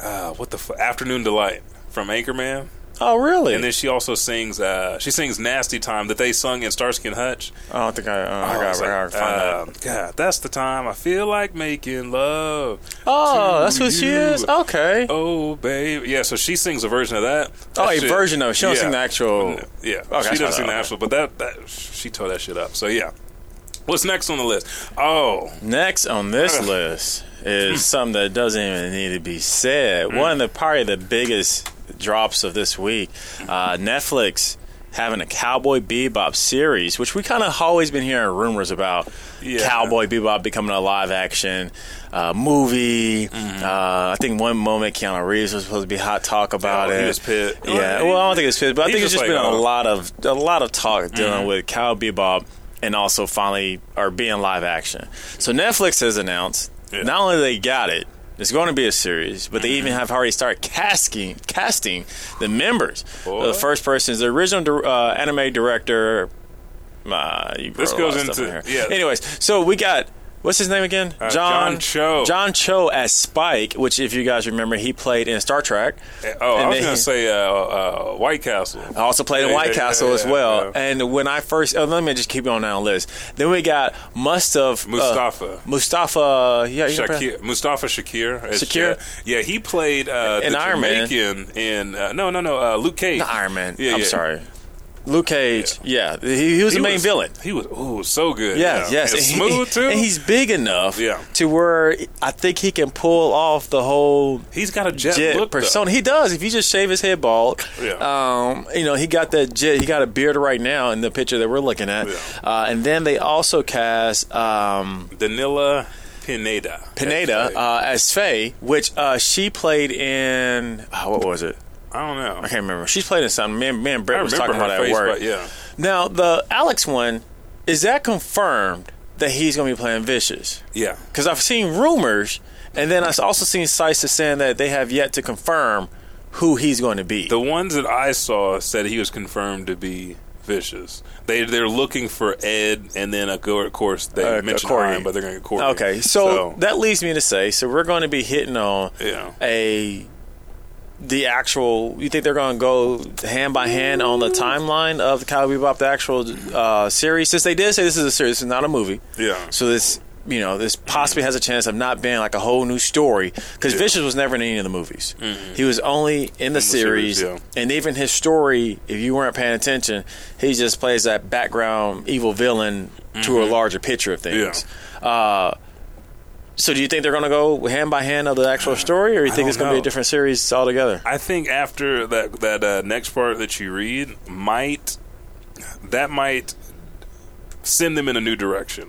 uh, what the f- Afternoon Delight from Anchorman. Oh really? And then she also sings. Uh, she sings "Nasty Time" that they sung in Starsky and Hutch. I don't think I. Uh, I Oh, got it's to like, find that. uh, God, that's the time I feel like making love. Oh, that's who she is. Okay. Oh, babe. Yeah, so she sings a version of that. Oh, That a shit- version of. She don't yeah. sing the actual- Yeah, Okay, she doesn't sing the Okay. actual, but that, that she tore that shit up. So yeah. What's next on the list? Oh, Next on this list is something that doesn't even need to be said. Mm. One of the probably the biggest drops of this week. Uh, Netflix having a Cowboy Bebop series, which we kind of always been hearing rumors about. Yeah. Cowboy Bebop becoming a live action uh, movie. Mm-hmm. Uh, I think one moment Keanu Reeves was supposed to be hot talk about Oh, it. he was pissed. Yeah, well, I don't think it's pissed, but I think it's just just been a oh. lot of a lot of talk dealing Mm-hmm. with Cowboy Bebop and also finally are being live action. So Netflix has announced Yeah. Not only they got it, it's going to be a series, but they even have already started casting casting the members. The first person is the original uh, anime director. Uh, This wrote a lot goes into- yeah. Anyways, so we got. What's his name again? Uh, John Cho. John Cho as Spike, which, if you guys remember, he played in Star Trek. oh, I was gonna say uh, uh, White Castle. I also played in White yeah, Castle yeah, as well. yeah. And when I first, oh, let me just keep going down the list. Then we got Mustaf Mustafa. Uh, Mustafa. Yeah, Shakir, Mustafa Shakir. Shakir? Yeah, he played uh, In the Iron Man. In uh, no, no, no, uh, Luke Cage. not Iron Man. Yeah, I'm yeah. sorry. Luke Cage. Yeah, he, he was He the main was- villain. He was ooh so good. Yeah, yeah. yes, And And he- smooth too. And he's big enough Yeah. to where I think he can pull off the whole he's got a jet, jet look though. persona. He does. If you just shave his head bald, Yeah. um, you know, he got that jet. He got a beard right now in the picture that we're looking at. Yeah. Uh, and then they also cast um, Daniella Pineda. Pineda uh, as Faye, which uh, she played in. oh, what was it? I don't know. I can't remember. She's played in something. Me and, me and Brett was talking about that face, word. yeah. Now the Alex one is that confirmed that he's going to be playing Vicious? Yeah. Because I've seen rumors, and then I've also seen sites saying that they have yet to confirm who he's going to be. The ones that I saw said he was confirmed to be vicious. They they're looking for Ed, and then of course they Uh, mentioned Corey. Ryan, but they're going to get Corey. Okay, so, that leads me to say, so we're going to be hitting on Yeah. a the actual. You think they're going to go hand by hand on the timeline of the Cowboy Bebop, the actual uh, series? Since they did say this is a series, it's not a movie. yeah, So this you know, this possibly has a chance of not being like a whole new story because Vicious was never in any of the movies. He was only in the, series, series, yeah. and even his story, if you weren't paying attention, he just plays that background evil villain to a larger picture of things. Uh, so, do you think they're going to go hand by hand of the actual story, or you I think it's going to be a different series altogether? I think after that that uh, next part that you read might that might send them in a new direction,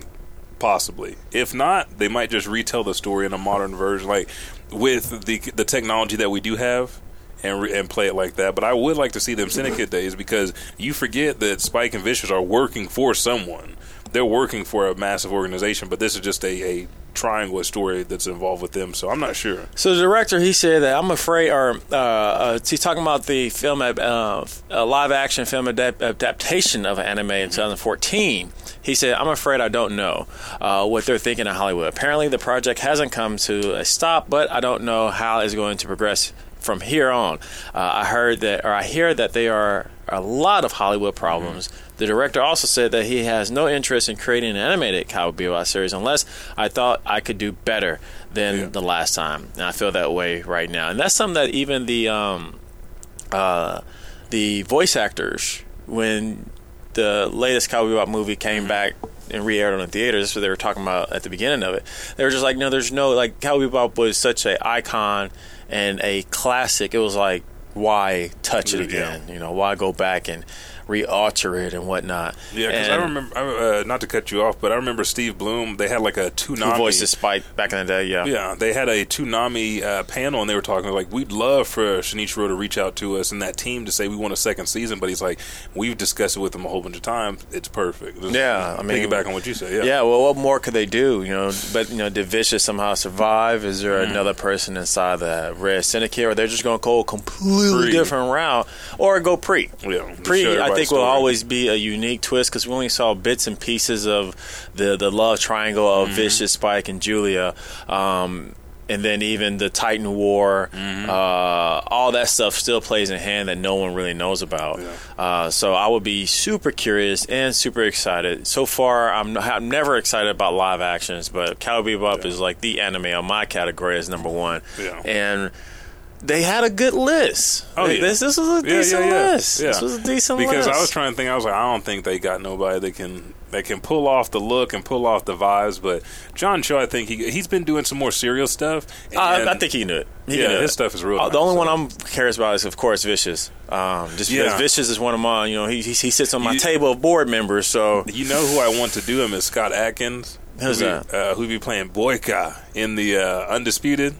possibly. If not, they might just retell the story in a modern version, like with the the technology that we do have. And, re- and play it like that, but I would like to see them Syndicate days because you forget that Spike and Vicious are working for someone. They're working for a massive organization, but this is just a, a triangle story that's involved with them. So I'm not sure. So the director, he said that I'm afraid, or uh, uh, he's talking about the film, uh, a live action film adap- adaptation of an anime in 2014. He said, "I'm afraid I don't know uh, what they're thinking in Hollywood. Apparently, the project hasn't come to a stop, but I don't know how it's going to progress from here on. Uh, I heard that, or I hear that they are a lot of Hollywood problems." The director also said that he has no interest in creating an animated Cowboy Bebop series unless I thought I could do better than Yeah. the last time. And I feel that way right now. And that's something that even the um, uh, the voice actors, when the latest Cowboy Bebop movie came back and re-aired on the theaters, That's what they were talking about at the beginning of it. They were just like, no, there's no like Cowboy Bebop was such a icon and a classic. It was like, why touch it again? You know, why go back and re-alter it and whatnot? Yeah, because I remember, I- uh, not to cut you off, but I remember Steve Blum. They had like a who Toonami. voiced Spike back in the day. Yeah, Yeah, they had a Toonami uh, panel, and they were talking like, we'd love for Shinichiro to reach out to us and that team to say we want a second season. But he's like, we've discussed it with him a whole bunch of times. It's perfect. Just Yeah, I mean- back on what you said. Yeah, Yeah, well, what more could they do? You know, but you know, did Vicious somehow survive? Is there Mm-hmm. another person inside the Red Syndicate, or they're just going to go a completely Pre. different route, or go pre? Yeah, pre. show I think will always be a unique twist because we only saw bits and pieces of the the love triangle of Mm-hmm. Vicious, Spike, and Julia. Um, and then even the Titan War, Mm-hmm. uh, all that stuff still plays in hand that no one really knows about. Yeah. Uh, so I would be super curious and super excited. So far, I'm, I'm never excited about live actions, but Cowboy Bebop is like the anime on my category as number one. Yeah. And they had a good list. Oh, yeah. this, this was a yeah, decent yeah, list. This was a decent because list. Because I was trying to think. I was like, I don't think they got nobody that can that can pull off the look and pull off the vibes. But John Cho, I think he he's been doing some more serial stuff. Uh, I think he knew it. He Yeah, do his it. stuff is real Uh, the only so. one I'm curious about is, of course, Vicious. Um, just because Yeah. Vicious is one of my, you know, he he, he sits on my You- table of board members. So You know who I want to do him is Scott Adkins. Who's who that? Be, uh, who be playing Boyka in the uh, Undisputed.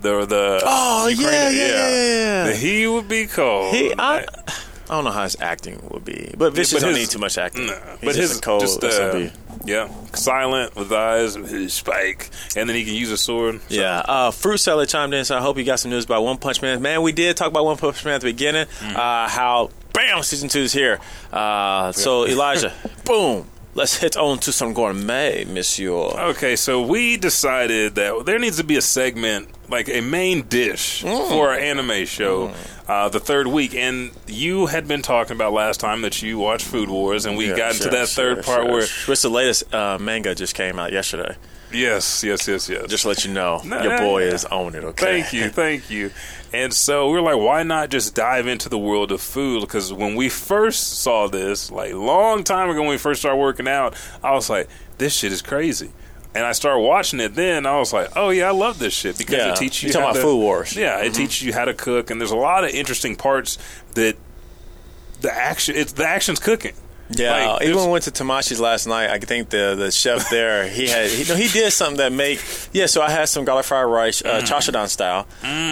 The the Oh, yeah, Ukrainian- yeah, yeah, yeah, yeah. He would be cold. he, I, I don't know how his acting would be, but Vicious but don't need too much acting. Nah, He's but his cold just uh, yeah, silent with eyes, his spike, and then he can use a sword. So- Yeah, uh, Fruit Seller chimed in, so I hope you got some news about One Punch Man. Man, we did talk about One Punch Man at the beginning. Mm-hmm. Uh, how bam, season two is here. Uh, so Elijah, boom, let's hit on to some gourmet, Monsieur. Okay, so we decided that there needs to be a segment, like a main dish Mm. for our anime show, uh, the third week. And you had been talking about last time that you watched Food Wars, and we Yeah, got sure, into that sure, third part sure. where, what's the latest uh, manga just came out yesterday. Yes, yes, yes, yes. Just to let you know, Nah, your boy yeah. is on it. Okay, Thank you, thank you. And so we were like, why not just dive into the world of food? Because when we first saw this, like long time ago when we first started working out, I was like, this shit is crazy. And I started watching it then. I was like, oh yeah, I love this shit because Yeah, it teaches you you talking how about to- Food Wars. Yeah, Mm-hmm. it teaches you how to cook, and there's a lot of interesting parts that the action. It's the action's cooking. Yeah, Like, even when we went to Tamashi's last night, I think the the chef there he had he, no, he did something that make yeah. So I had some garlic fried rice, uh, Mm. chashadan style.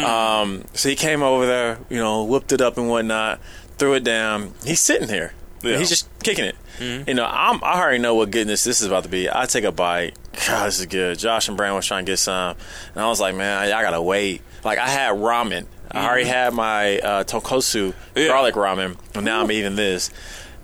Um, so he came over there, you know, whipped it up and whatnot, threw it down. He's sitting here, Yeah. Mm-hmm. he's just kicking it. You know, I'm, I already know what goodness this is about to be. I take a bite. God, this is good. Josh and Brand was trying to get some, and I was like, man, I, I gotta wait. Like I had ramen. I already had my uh, tokosu Mm-hmm. Yeah. garlic ramen, and now I'm eating this.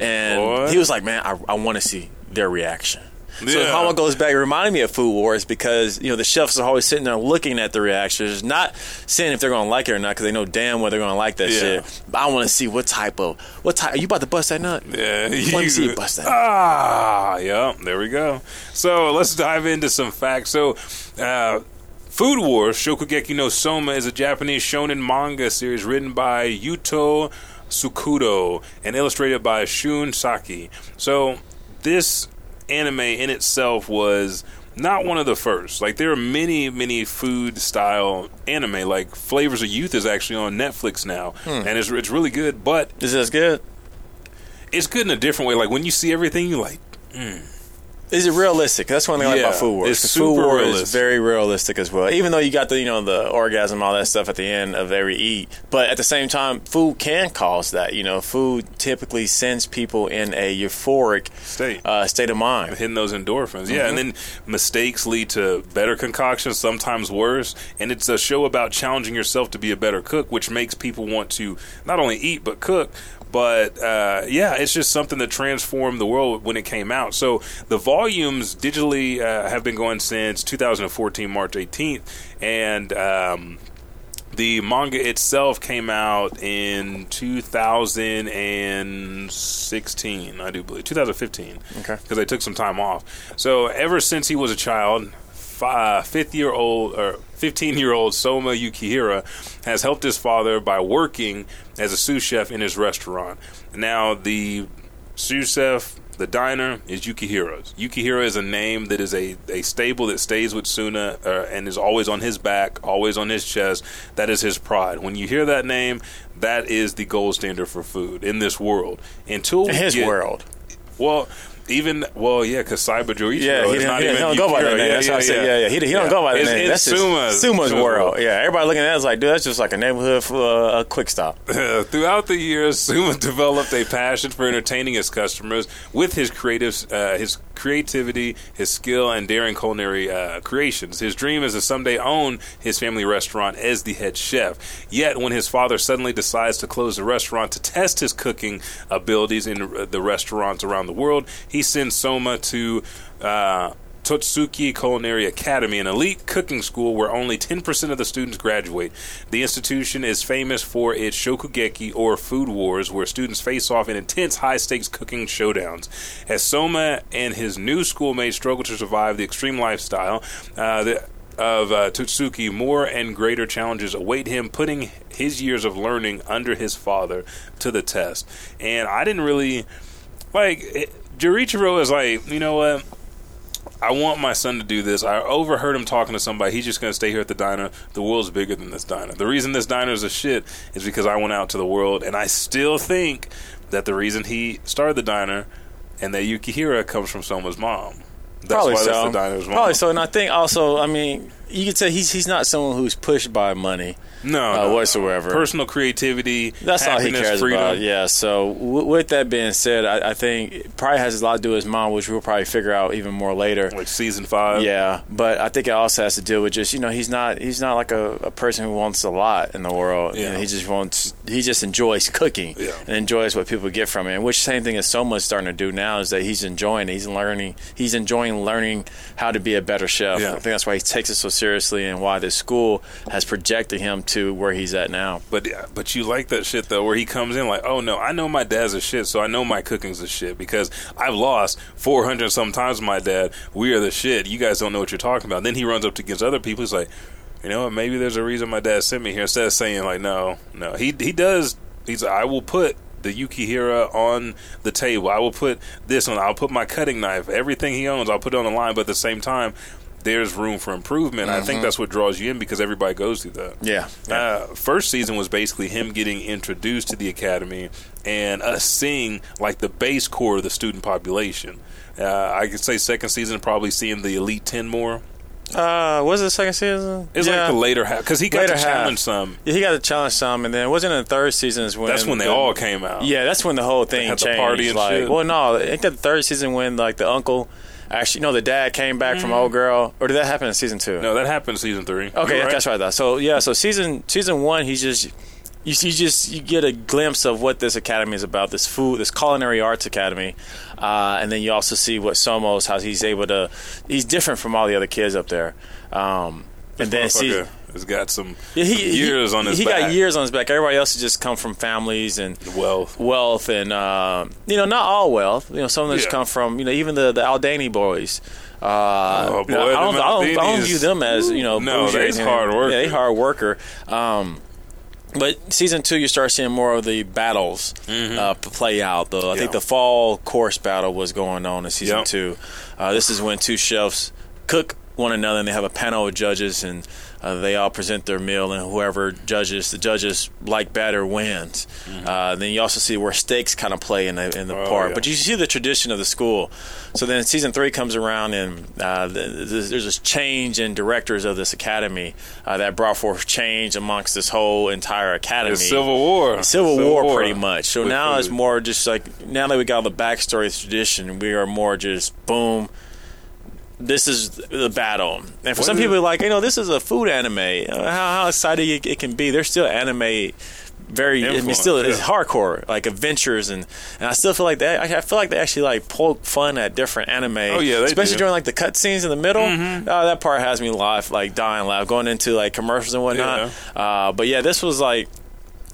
And Boy. he was like, "Man, I, I want to see their reaction." So Yeah. almost goes back. It reminded me of Food Wars because you know the chefs are always sitting there looking at the reactions, not saying if they're going to like it or not because they know damn well they're going to like that Yeah. shit. But I want to see what type of what type. Are you about to bust that nut? Yeah, Let me see you bust that. Ah, yeah, there we go. So let's dive into some facts. So, uh, Food Wars Shokugeki no Soma is a Japanese shonen manga series written by Yūto Tsukuda and illustrated by Shun Saeki. So, this anime in itself was not one of the first. Like there are many, many food style anime. Like Flavors of Youth is actually on Netflix now, Hmm. and it's it's really good. But Is this good? it's good in a different way. Like when you see everything, you like, Is it realistic? That's one thing I like about Food Wars. it's Food super realistic. is very realistic as well. Even though you got the you know the orgasm, all that stuff at the end of every eat, but at the same time, food can cause that. You know, food typically sends people in a euphoric State. uh, state of mind. hitting those endorphins. Yeah, and then mistakes lead to better concoctions, sometimes worse. And it's a show about challenging yourself to be a better cook, which makes people want to not only eat but cook. But uh, yeah, it's just something that transformed the world when it came out. So the volumes digitally uh, have been going since 2014, March 18th, and. Um, the manga itself came out in 2016, I do believe, 2015. Okay. Because they took some time off. So ever since he was a child, fi- fifth year old or 15 year old Soma Yukihira has helped his father by working as a sous chef in his restaurant. Now the sous chef. The diner is Yukihira's. Yukihira is a name that is a, a stable that stays with Suna uh, and is always on his back, always on his chest. That is his pride. When you hear that name, that is the gold standard for food in this world. Until In his get- world. well, even well, yeah, because Saiba Joichiro Yeah, he is not he even don't go by that name. Yeah, that's how I yeah, say. Yeah, yeah. He, he don't go by that It's- name. it's that's Suma's- Suma's, world. Yeah, everybody looking at that is like, dude, that's just like a neighborhood for uh, a quick stop. Throughout the years, Suma developed a passion for entertaining his customers with his creative, uh, his creativity, his skill, and daring culinary uh, creations. His dream is to someday own his family restaurant as the head chef. Yet, when his father suddenly decides to close the restaurant to test his cooking abilities in the restaurants around the world, he sends Soma to. Uh, Totsuki Culinary Academy, an elite cooking school where only 10% of the students graduate. The institution is famous for its shokugeki or food wars, where students face off in intense high stakes cooking showdowns. As Soma and his new schoolmates struggle to survive the extreme lifestyle, uh, of uh, Totsuki, more and greater challenges await him, putting his years of learning under his father to the test. And I didn't really like it, Jurichiro is like, you know what? I want my son to do this. I overheard him talking to somebody. He's just going to stay here at the diner. The world's bigger than this diner. The reason this diner is a shit is because I went out to the world, and I still think that the reason he started the diner and that Yukihira comes from Soma's mom. That's Probably why so. that's the diner's mom. Probably so. And I think also, I mean, you could say he's he's not someone who's pushed by money No, uh, no, no. whatsoever. Personal creativity. That's all he cares freedom. about. Yeah. So w- with that being said, I, I think it probably has a lot to do with his mom, which we'll probably figure out even more later. Like season five. Yeah, but I think it also has to deal with just you know he's not he's not like a, a person who wants a lot in the world. You Yeah. know, he just wants he just enjoys cooking Yeah. and enjoys what people get from it. And which same thing is so much starting to do now is that he's enjoying it. he's learning he's enjoying learning how to be a better chef. Yeah. I think that's why he takes it so seriously and why this school has projected him to where he's at now. But but you like that shit though, where he comes in like, oh no, I know my dad's a shit, so I know my cooking's a shit because I've lost four hundred sometimes my dad. We are the shit. You guys don't know what you're talking about. Then he runs up against other people. He's like, you know what? Maybe there's a reason my dad sent me here. Instead of saying like, no, no, he he does. He's like, I will put the Yukihira on the table. I will put this on. I'll put my cutting knife. Everything he owns, I'll put it on the line. But at the same time. There's room for improvement. I think that's what draws you in because everybody goes through that. Yeah. Uh, first season was basically him getting introduced to the academy and us seeing like the base core of the student population. Uh, I could say second season probably seeing the elite ten more. Uh, was it the second season? It's yeah. like the later half because he got Later to half. challenge some. Yeah, he got to challenge some, and then it wasn't in the third season is when That's when they the- all came out. Yeah, that's when the whole thing changed. party and like, shit. well, no, I think the third season when like the uncle, actually, no, the dad came back from old girl, or did that happen in season two? Mm. No, that happened in season three. Okay, You're that's right. Though. So yeah, so season season one, he's just you see just you get a glimpse of what this academy is about. This food, this culinary arts academy, uh, and then you also see what Somos how he's able to. He's different from all the other kids up there. Um, and then see. Has got some Yeah, he, years he, on his back. he back. got years on his back. Everybody else has just come from families and Wealth. wealth, and uh, you know, not all wealth. You know, some of them just Yeah. come from you know, even the the Aldini boys. Uh, Oh, you know, I don't, I don't, I don't view them as you know, No, or hard worker. Yeah, they hard worker. Um, but season two, you start seeing more of the battles Mm-hmm. uh, play out. The I think the fall course battle was going on in season Yep. two. Uh, this is when two chefs cook one another, and they have a panel of judges, and uh, they all present their meal, and whoever judges, the judges like better wins. Uh, then you also see where stakes kind of play in the in the Mm-hmm. Oh, part, yeah. but you see the tradition of the school. So then season three comes around, and uh, th- th- there's this change in directors of this academy uh, that brought forth change amongst this whole entire academy. It's Civil War. Civil, War, pretty much. So With now it's more just like now that we got all the backstory the tradition, we are more just boom. This is the battle, and for What some people, like you know, this is a food anime. Uh, How, how exciting it, it can be. There's still anime, very. I mean, still it's hardcore, like adventures, and and I still feel like they. I feel like they actually like poke fun at different anime. Oh, yeah, especially do. during like the cut scenes in the middle. Mm-hmm. Oh, that part has me laugh, like dying laugh, going into like commercials and whatnot. Uh, but yeah, this was like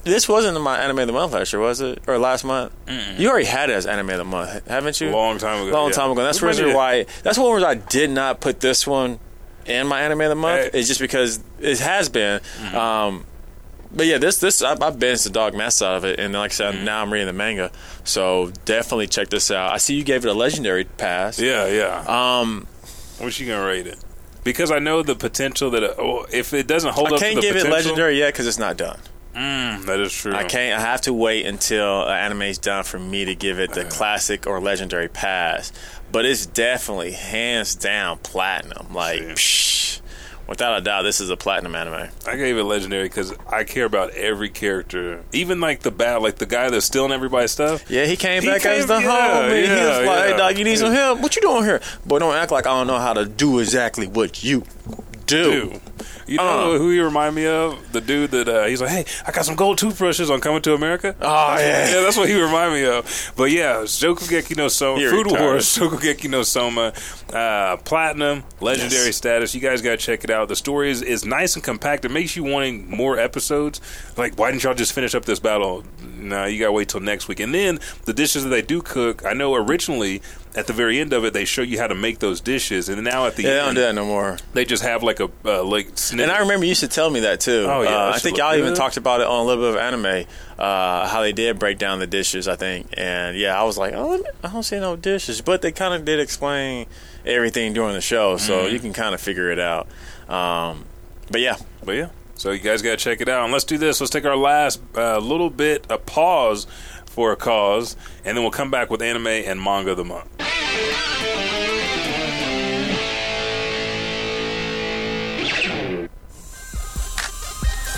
this wasn't in my anime of the month last year, was it? Or last month? You already had it as anime of the month, haven't you? Long time ago, Long yeah. time ago. That's We reason why. That's one reason I did not put this one in my anime of the month. Hey. Is just because it has been. Um, but yeah, this this I, I've been the dog mess out of it, and like I said, now I'm reading the manga. So definitely check this out. I see you gave it a legendary pass. Yeah, yeah. Um, What's you gonna rate it? Because I know the potential that uh, oh, if it doesn't hold up, I can't give it legendary yet because it's not done. Mm, that is true. I can't. I have to wait until an is done for me to give it the classic or legendary pass. But it's definitely hands down platinum. Like, psh, without a doubt, this is a platinum anime. I gave it legendary because I care about every character, even like the bad, like the guy that's stealing everybody's stuff. Yeah, he came He back as came- the yeah, homie. he yeah, was like, "Hey, yeah. dog, you need some help? What you doing here? Boy, don't act like I don't know how to do exactly what you do." Dude, you know Uh. who you remind me of? The dude that uh, he's like, "Hey, I got some gold toothbrushes on Coming to America." Oh, yeah. yeah, that's what he remind me of. But yeah, Shokugeki no Soma, You're Food retarded. Wars, Shokugeki no Soma, uh, platinum, legendary Yes. status. You guys got to check it out. The story is, is nice and compact. It makes you wanting more episodes. Like, why didn't y'all just finish up this battle? No, you got to wait till next week. And then the dishes that they do cook, I know originally at the very end of it they show you how to make those dishes, and now at the Yeah, they don't end do that no more. they just have like a uh, like snippet. And I remember you used to tell me that too. Oh, yeah, Uh, I think y'all even talked about it on a little bit of anime, uh, how they did break down the dishes. I think, and yeah, I was like, oh, I don't see no dishes, but they kind of did explain everything during the show, so Mm-hmm. you can kind of figure it out. Um, but yeah, But yeah, so you guys got to check it out. And let's do this. Let's take our last uh, little bit a pause for a cause, and then we'll come back with anime and manga of the month. Thank you.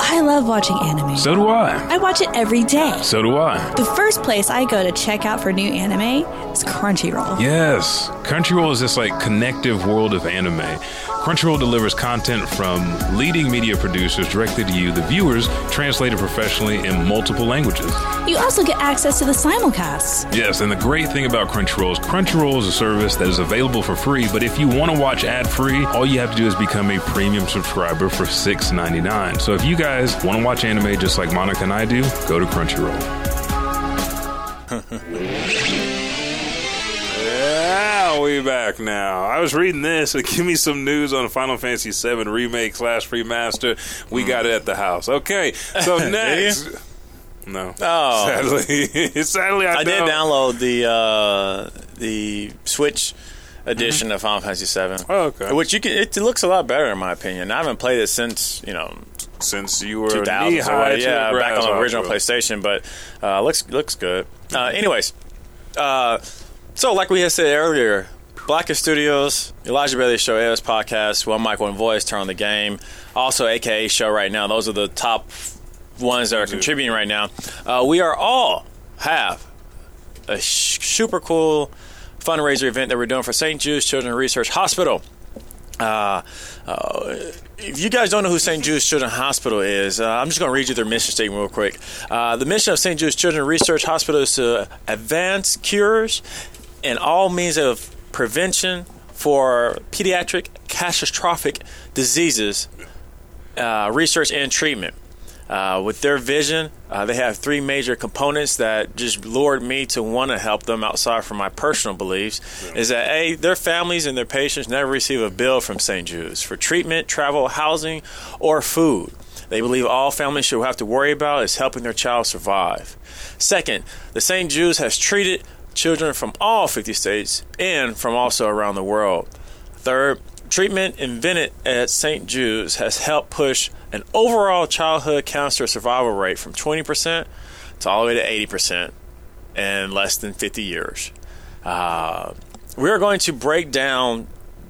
I love watching anime. So do I. I watch it every day. So do I. The first place I go to check out for new anime is Crunchyroll. Yes, Crunchyroll is this like connective world of anime. Crunchyroll delivers content from leading media producers directly to you, the viewers, translated professionally in multiple languages. You also get access to the simulcasts. Yes, and the great thing about Crunchyroll is Crunchyroll is a service that is available for free, but if you want to watch ad free, all you have to do is become a premium subscriber for $6.99. So if you guys want to watch anime just like Monica and I do, go to Crunchyroll. We back now. I was reading this. and Give me some news on Final Fantasy VII remake slash remaster. We got it at the house. Okay, so next. No. Oh. Sadly, sadly, I, I did don't. download the uh, the Switch edition of Final Fantasy VII. Oh, okay. Which you can, it looks a lot better in my opinion. I haven't played it since you know Since you were 2000s. knee high, yeah, back on the original. PlayStation, but uh, looks looks good. Uh, anyways, uh, so like we had said earlier, Blacken Studios, Elijah Bailey Show, AS Podcast, One Mic One Voice, Turn on the Game, also AKA Show right now. Those are the top ones that are contributing right now. Uh, we are all have a sh- super cool fundraiser event that we're doing for St. Jude's Children's Research Hospital. Uh, uh, if you guys don't know who St. Jude's Children's Hospital is, uh, I'm just going to read you their mission statement real quick. Uh, the mission of St. Jude's Children's Research Hospital is to advance cures and all means of prevention for pediatric catastrophic diseases, uh, research and treatment. Uh, with their vision, uh, they have three major components that just lured me to want to help them outside from my personal beliefs. Is that A, their families and their patients never receive a bill from St. Jude's for treatment, travel, housing, or food. They believe all families should have to worry about is helping their child survive. Second, the St. Jude's has treated children from all 50 states and from also around the world. Third, treatment invented at St. Jude's has helped push an overall childhood cancer survival rate from 20% to all the way to 80% in less than 50 years. Uh, we're going to break down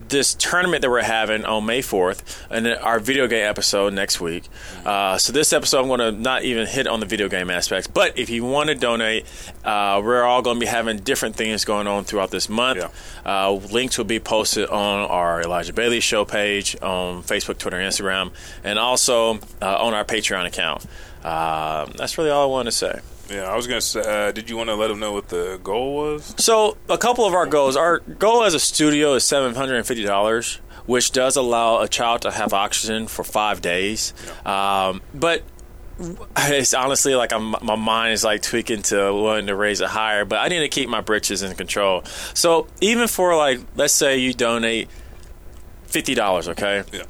this tournament that we're having on May 4th and our video game episode next week. Uh, so, this episode, I'm going to not even hit on the video game aspects, but if you want to donate, uh, we're all going to be having different things going on throughout this month. Uh, links will be posted on our Elijah Bailey Show page on Facebook, Twitter, and Instagram, and also uh, on our Patreon account. Uh, that's really all I wanted to say. Yeah, I was gonna say. Uh, did you want to let them know what the goal was? So, a couple of our goals. Our goal as a studio is seven hundred and fifty dollars, which does allow a child to have oxygen for five days. Um, but it's honestly like I'm, my mind is like tweaking to wanting to raise it higher. But I need to keep my britches in control. So, even for like, let's say you donate fifty dollars, okay? Yeah.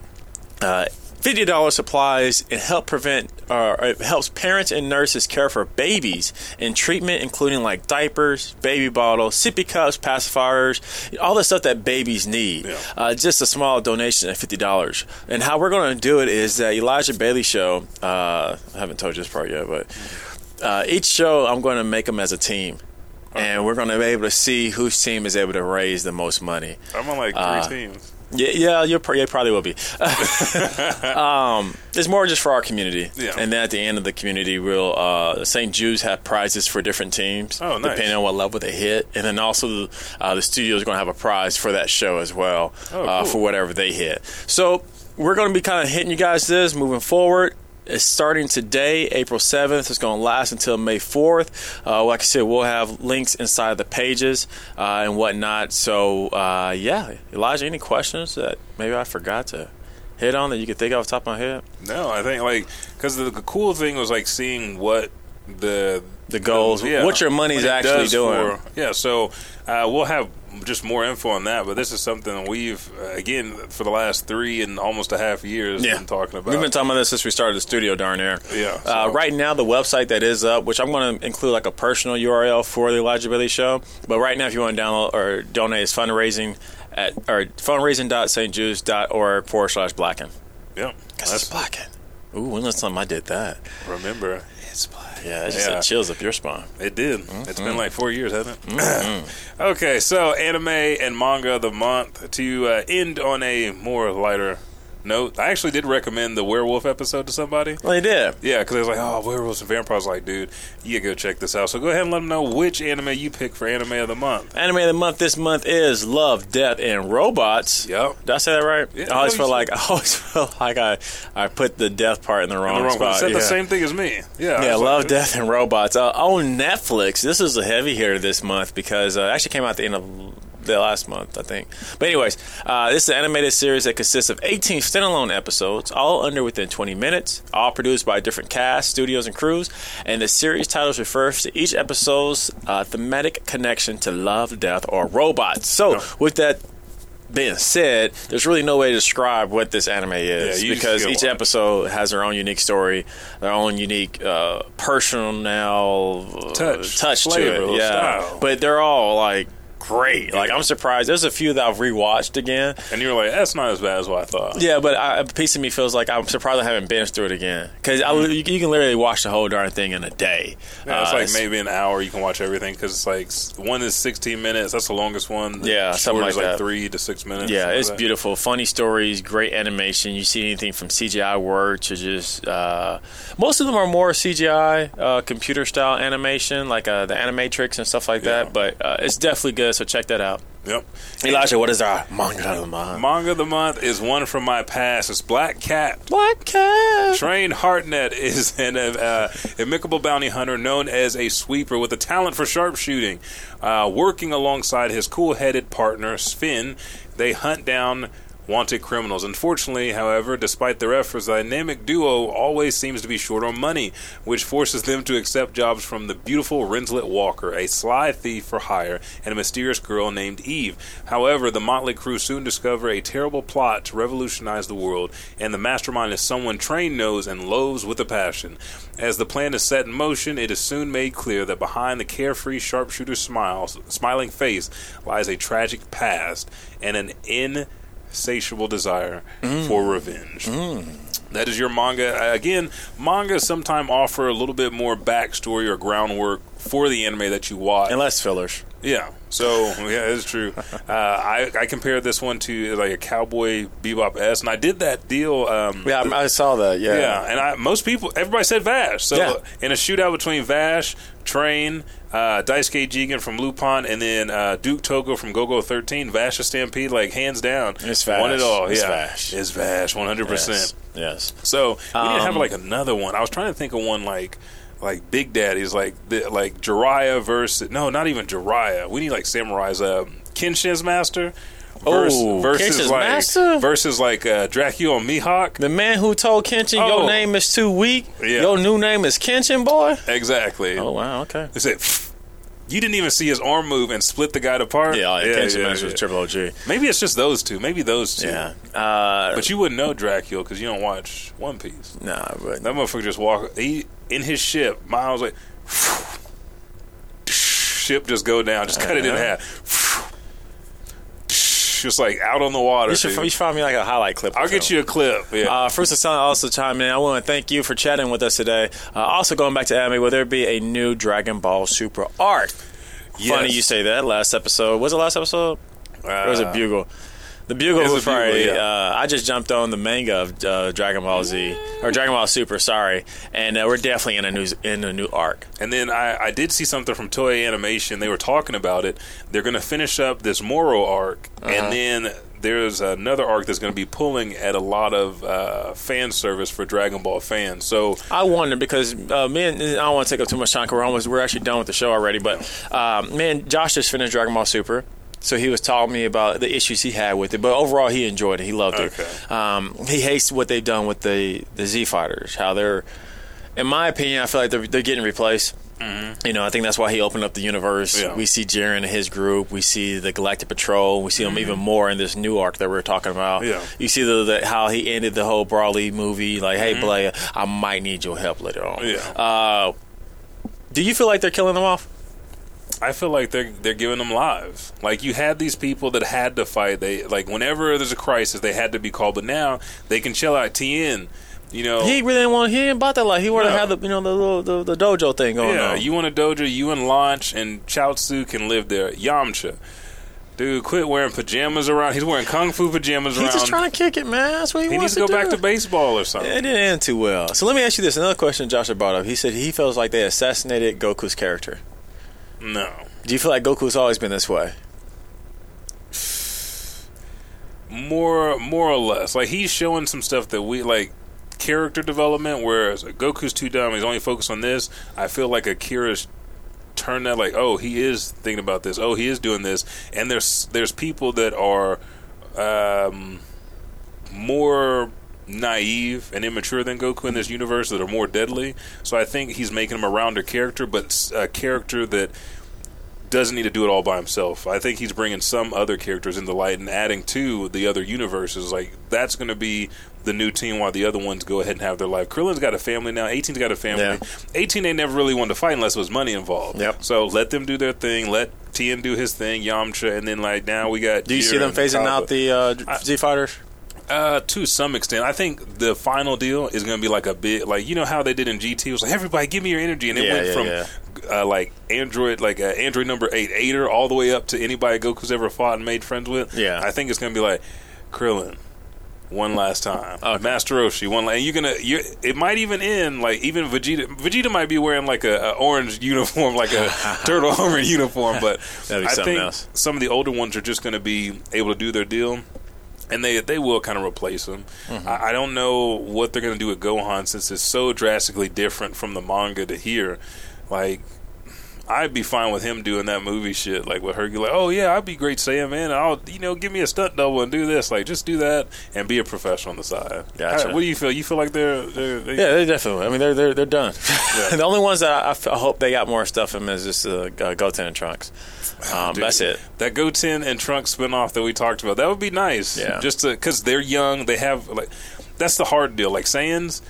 uh, fifty dollars supplies and help prevent or it helps parents and nurses care for babies in treatment, including like diapers, baby bottles, sippy cups, pacifiers, all the stuff that babies need. Yeah. Uh, just a small donation of fifty dollars. And how we're going to do it is that Elijah Bailey show. Uh, I haven't told you this part yet, but uh, each show I'm going to make them as a team. And we're going to be able to see whose team is able to raise the most money. I'm on like three Uh, teams. Yeah, yeah, you're probably will be. um, it's more just for our community, Yeah. and then at the end of the community, we'll uh, St. Jude's have prizes for different teams, Oh, nice. depending on what level they hit, and then also uh, the studio is going to have a prize for that show as well Oh, uh, cool. for whatever they hit. So we're going to be kind of hitting you guys this moving forward. It's starting today, April 7th. It's going to last until May 4th. Uh, like I said, we'll have links inside the pages uh, and whatnot. So, uh, yeah, Elijah, any questions that maybe I forgot to hit on that you could think of off the top of my head? No, I think like because the, the cool thing was like seeing what the The goals, what your money's what actually doing. for- yeah, so uh, we'll have just more info on that. But this is something we've uh, again for the last three and almost a half years been talking about. We've been talking about this since we started the studio, darn near. Yeah, Uh, right now, the website that is up, which I'm going to include like a personal URL for the Elijah Bailey Show. But right now, if you want to download or donate, it's fundraising at or fundraising.stjudes.org forward slash blacken. yeah, Because it's blacken. Ooh, when was the time I did that? remember. Yeah, it just Yeah. chills up your spine. It did. It's Mm-hmm. been like four years, hasn't it? okay, so anime and manga of the month. To uh, end on a more lighter note, I actually did recommend the werewolf episode to somebody. Well, you did. Yeah, because they was like, oh, werewolves and vampires. Like, dude, you go check this out. So go ahead and let them know which anime you pick for anime of the month. Anime of the month this month is Love, Death, and Robots. Yep. Did I say that right? Yeah, I always no, feel like I always feel like I, I put the death part in the wrong, In the wrong spot. one. Said yeah. the same thing as me. Yeah. Yeah, Love, like, Death, and Robots. Uh, on Netflix, this is a heavy hitter this month because uh, it actually came out at the end of the last month, I think. But anyways, uh, this is an animated series that consists of 18 standalone episodes, all under within 20 minutes, all produced by different casts, studios, and crews. And the series titles refers to each episode's uh, thematic connection to love, death, or robots. So, with that being said, there's really no way to describe what this anime is Yeah, because each watch. episode has their own unique story, their own unique uh, personal uh, Touch, touch to it. Yeah, style. but they're all like great. Like I'm surprised. There's a few that I've rewatched again. And you were like, that's not as bad as what I thought. Yeah, but I, a piece of me feels like I'm surprised I haven't binged through it again because Mm-hmm. you, you can literally watch the whole darn thing in a day. Yeah, it's Uh, like maybe an hour you can watch everything because it's like one is 16 minutes. That's the longest one. The Yeah, something is like like that. three to six minutes. Yeah, it's like beautiful. Funny stories, great animation. You see anything from CGI work to just uh, most of them are more CGI, uh, computer style animation, like uh, the Animatrix and stuff like Yeah. that. But uh, it's definitely good. So check that out. Yep. Elijah, what is our manga of the month? Manga of the month is one from my past. It's Black Cat. Black Cat. Train Hartnett is an uh, amicable bounty hunter known as a sweeper with a talent for sharpshooting. Uh, working alongside his cool headed partner, Sven, they hunt down wanted criminals. Unfortunately, however, despite their efforts, the dynamic duo always seems to be short on money, which forces them to accept jobs from the beautiful Rinslet Walker, a sly thief for hire, and a mysterious girl named Eve. However, the motley crew soon discover a terrible plot to revolutionize the world, and the mastermind is someone Train knows and loathes with a passion. As the plan is set in motion, it is soon made clear that behind the carefree sharpshooter's smiles, smiling face lies a tragic past and an insatiable desire for revenge. That is your manga. Again, manga sometimes offer a little bit more backstory or groundwork for the anime that you watch. And less fillers. Yeah. So yeah, it's true. Uh, I I compared this one to like a Cowboy Bebop s, and I did that deal. Um, Yeah, I, I saw that. Yeah. yeah, and I most people, everybody said Vash. So Yeah. in a shootout between Vash, Train, uh, Daisuke Jigen from Lupin, and then uh, Duke Togo from Golgo 13, Vash Stampede, like hands down, It's Vash. Won it all. It's yeah, Vash. It's Vash, 100. Yes. percent Yes. So we didn't have Um, like another one. I was trying to think of one like. Like Big Daddy's, like the, like Jiraiya versus no, not even Jiraiya. We need like Samurai's uh, Kenshin's master vers- Oh, versus Kenshin's like master? versus like uh, Dracula and Mihawk. The man who told Kenshin Oh. your name is too weak. Yeah. Your new name is Kenshin, boy. Exactly. Oh wow. Okay. They said, you didn't even see his arm move and split the guy apart. Yeah, yeah Kenshin yeah, Master yeah. was Triple OG. Maybe it's just those two. Maybe those two. Yeah. Uh, But you wouldn't know Dracula because you don't watch One Piece. nah, but That motherfucker just walk. He in his ship. Miles like ship just go down. Just cut it in Uh-huh. half. Just like out on the water. you should, dude. you should find me like a highlight clip. I'll get you a clip. Yeah. Uh, first of all, also chime in. I want to thank you for chatting with us today. Uh, also, going back to anime, will there be a new Dragon Ball Super arc? Funny Yes. you say that. Last episode was it last episode? Uh, Or was it Bugle? The Bugle was was Bugle, yeah. Uh, I just jumped on the manga of uh, Dragon Ball Z or Dragon Ball Super. Sorry, and uh, we're definitely in a new in a new arc. And then I, I did see something from Toei Animation. They were talking about it. They're going to finish up this Moro arc, Uh-huh. and then there's another arc that's going to be pulling at a lot of uh, fan service for Dragon Ball fans. So I wonder because uh, me and I don't want to take up too much time. 'cause We're almost we're actually done with the show already. But um, man, Josh just finished Dragon Ball Super. So he was telling me about the issues he had with it, but overall he enjoyed it. He loved Okay. it. Um, he hates what they've done with the the Z fighters. How they're, in my opinion, I feel like they're, they're getting replaced. You know, I think that's why he opened up the universe. Mm-hmm. Yeah. We see Jiren and his group. We see the Galactic Patrol. We see them even more in this new arc that we are talking about. Mm-hmm. Yeah. You see the, the how he ended the whole Broly movie. Like, hey, Blair, I might need your help later on. Mm-hmm. Yeah. Uh, do you feel like they're killing them off? I feel like they're they're giving them lives. Like you had these people that had to fight. They like whenever there's a crisis, they had to be called. But now they can chill out. Tien, you know. He really didn't want. He didn't about that. Like he wanted No. to have the you know the little the, the dojo thing going yeah, on. you want a dojo, you and Launch and Chaozu can live there. Yamcha. Dude, quit wearing pajamas around. He's wearing kung fu pajamas He's around. just trying to kick it, man. That's what he, he wants needs to go do. back to baseball or something. It didn't end too well. So let me ask you this: another question Josh had brought up. He said he feels like they assassinated Goku's character. No. Do you feel like Goku's always been this way? more more or less. Like he's showing some stuff that we like character development whereas goku's too dumb. He's only focused on this. I feel like akira's turned that like oh he is thinking about this. Oh he is doing this. And there's there's people that are um more naive and immature than Goku in this universe that are more deadly. So I think he's making him a rounder character, but a character that doesn't need to do it all by himself. I think he's bringing some other characters into light and adding to the other universes. Like that's going to be the new team while the other ones go ahead and have their life. Krillin's got a family now. 18's got a family. Yeah. 18 they never really wanted to fight unless it was money involved. Yep. So let them do their thing. Let Tien do his thing. Yamcha, and then like now we got. Do you Kira see them phasing out the uh, Z fighters? Uh, to some extent, I think the final deal is going to be like a bit like you know how they did in GT. It was like everybody give me your energy, and it Yeah, went yeah, from yeah. Uh, like Android, like uh, Android number eight, Aider, all the way up to anybody Goku's ever fought and made friends with. Yeah. I think it's going to be like Krillin. One last time, Okay. Master Roshi. One, la- and you're gonna. You, it might even end like even Vegeta. Vegeta might be wearing like a, a orange uniform, like a turtle armor uniform. But That'd be I something think else. some of the older ones are just going to be able to do their deal and they they will kind of replace him. Mm-hmm. I, I don't know what they're going to do with Gohan since it's so drastically different from the manga to here. Like, I'd be fine with him doing that movie shit, like with Hercule. Like, oh yeah, I'd be great Saiyan man. I'll you know give me a stunt double and do this. Like, just do that and be a professional on the side. Gotcha. How- what do you feel? You feel like they're, they're they, Yeah, they definitely. I mean, they're they're they're done. Yeah. the only ones that I hope they got more stuff in is just uh, uh, Goten and Trunks. Um, Dude, that's it. That Goten and Trunks spinoff that we talked about, that would be nice. Yeah. Just because they're young, they have like that's the hard deal. Like Saiyans,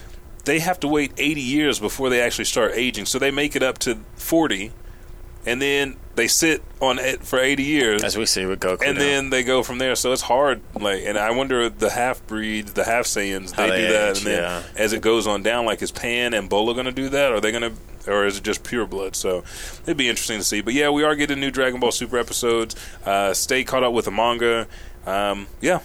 they have to wait 80 years before they actually start aging. So they make it up to 40, and then they sit on it for 80 years. As we see with Goku. and now. then they go from there. So it's hard. Like, and I wonder the half breeds, the half Saiyans, they, they do that, age, and then yeah. as it goes on down, like is Pan and Bulla going to do that? Are they going to, or is it just pure blood? So it'd be interesting to see. But yeah, we are getting new Dragon Ball Super episodes. Uh, stay caught up with the manga. Um, yeah,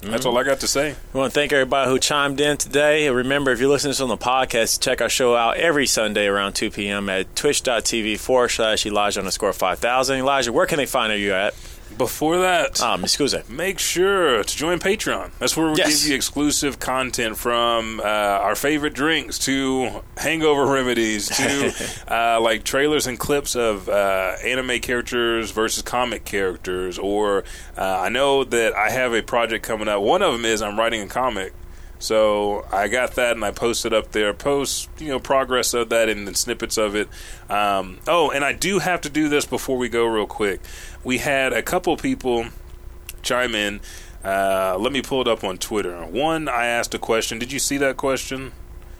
that's all I got to say. We want to thank everybody who chimed in today. Remember, if you're listening to this on the podcast, check our show out every Sunday around 2 p.m. at twitch.tv forward slash Elijah underscore 5000. Elijah, where can they find you at? Before that. Um, excuse me. Make sure to join Patreon. That's where we Yes. give you exclusive content from uh, our favorite drinks to hangover remedies to uh, like trailers and clips of uh, anime characters versus comic characters. Or uh, I know that I have a project coming up. One of them is I'm writing a comic. So I got that and I posted up there, post you know progress of that and then snippets of it. Um, oh, and I do have to do this before we go real quick. We had a couple people chime in. Uh, let me pull it up on Twitter. One, I asked a question. Did you see that question?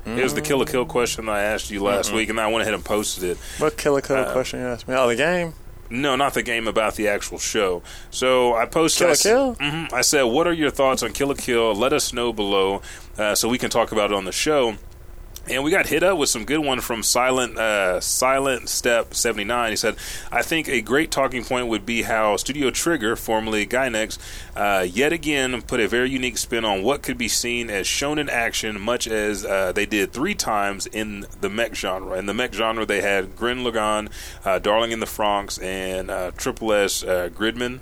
It was the Kill la Kill question I asked you last week, and I went ahead and posted it. What killer code Uh, question you asked me? Oh, the game? No, not the game about the actual show. So I posted. Kill a I Kill? Mhm. I said, "What are your thoughts on Kill la Kill? Let us know below, uh, so we can talk about it on the show." And we got hit up with some good one from Silent uh, Silent Step seventy nine. He said, "I think a great talking point would be how Studio Trigger, formerly Gainax, uh, yet again put a very unique spin on what could be seen as shonen action, much as uh, they did three times in the mech genre. In the mech genre, they had Gurren Lagann, uh, Darling in the Franxx, and uh, Triple S uh, Gridman."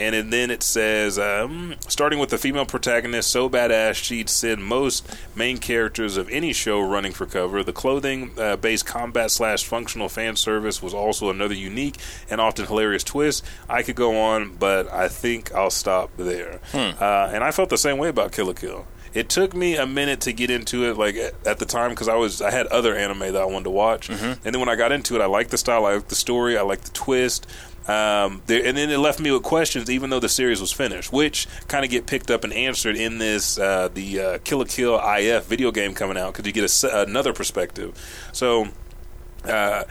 And then it says, um, starting with the female protagonist, so badass she'd send most main characters of any show running for cover. The clothing uh, based combat slash functional fan service was also another unique and often hilarious twist. I could go on, but I think I'll stop there. Uh, and I felt the same way about Kill la Kill. It took me a minute to get into it, like at, at the time, because I was I had other anime that I wanted to watch, and then when I got into it, I liked the style, I liked the story, I liked the twist. Um, there, and then it left me with questions, even though the series was finished, which kind of get picked up and answered in this uh, the uh, Kill la Kill IF video game coming out because you get a another perspective. So uh,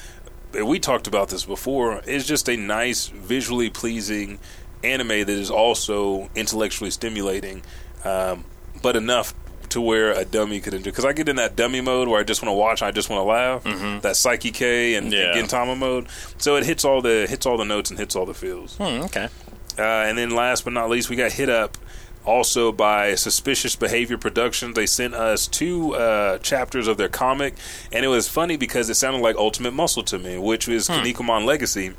we talked about this before. It's just a nice, visually pleasing anime that is also intellectually stimulating, um, but enough to where a dummy could enjoy. Because I get in that dummy mode where I just want to watch, I just want to laugh. That Saiki K and, Yeah. and Gintama mode. So it hits all the hits all the notes and hits all the feels. Hmm, okay. Uh, and then last but not least, we got hit up also by Suspicious Behavior Productions. They sent us two uh, chapters of their comic, and it was funny because it sounded like Ultimate Muscle to me, which is Kinnikuman Legacy,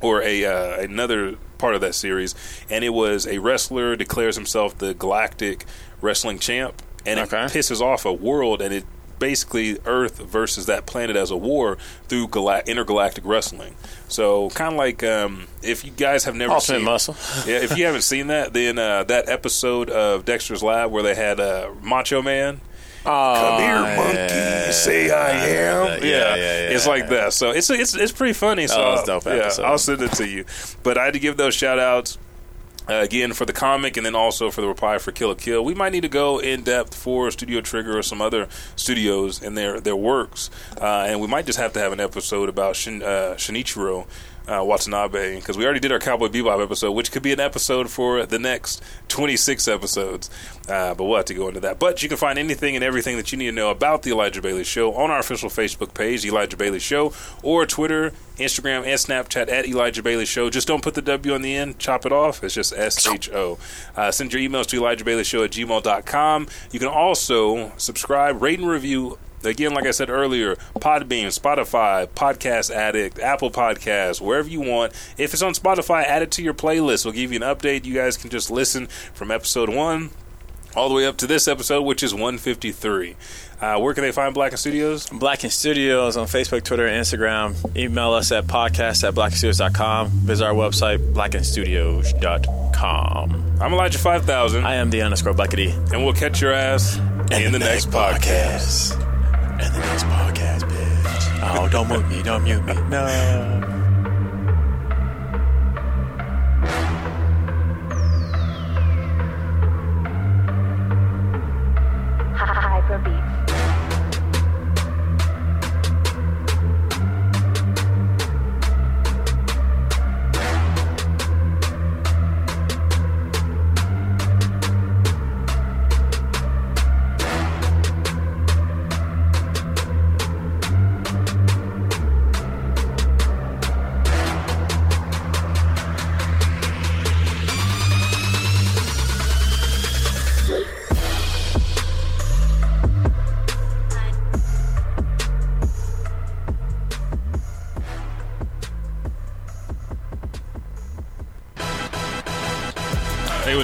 or a uh, another part of that series. And it was a wrestler declares himself the Galactic Wrestling Champ, and Okay. it pisses off a world, and it basically Earth versus that planet as a war through gala- intergalactic wrestling. So kind of like um, if you guys have never Ultimate seen Muscle. yeah, if you haven't seen that, then uh, that episode of Dexter's Lab where they had uh, Macho Man, Come here, monkey. Say I am. Yeah, yeah, yeah, It's like that. So it's it's it's pretty funny. So was a dope yeah. I'll send it to you. But I had to give those shout outs. Uh, again for the comic and then also for the reply for Kill la Kill. We might need to go in depth for Studio Trigger or some other studios and their their works, uh, and we might just have to have an episode about Shin, uh, Shinichiro. Uh, Watanabe, because we already did our Cowboy Bebop episode, which could be an episode for the next 26 episodes. Uh, but we'll have to go into that. But you can find anything and everything that you need to know about the Elijah Bailey Show on our official Facebook page, Elijah Bailey Show, or Twitter, Instagram, and Snapchat at Elijah Bailey Show. Just don't put the W on the end, chop it off. It's just S H O. Uh, send your emails to Elijah Bailey Show at gmail.com. You can also subscribe, rate, and review Again, like I said earlier, Podbean, Spotify, Podcast Addict, Apple Podcasts, wherever you want. If it's on Spotify, add it to your playlist. We'll give you an update. You guys can just listen from episode one all the way up to this episode, which is 153. Uh, where can they find Blacken Studios? Blacken Studios on Facebook, Twitter, and Instagram. Email us at podcast at blackenstudios.com. Visit our website, blackenstudios.com. I'm Elijah 5000, I am the underscore Buckity. and we'll catch your ass in the next podcast. And the next podcast, bitch. Oh, don't mute me. Don't mute me. No. Hyperbeat.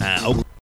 uh, Oklahoma.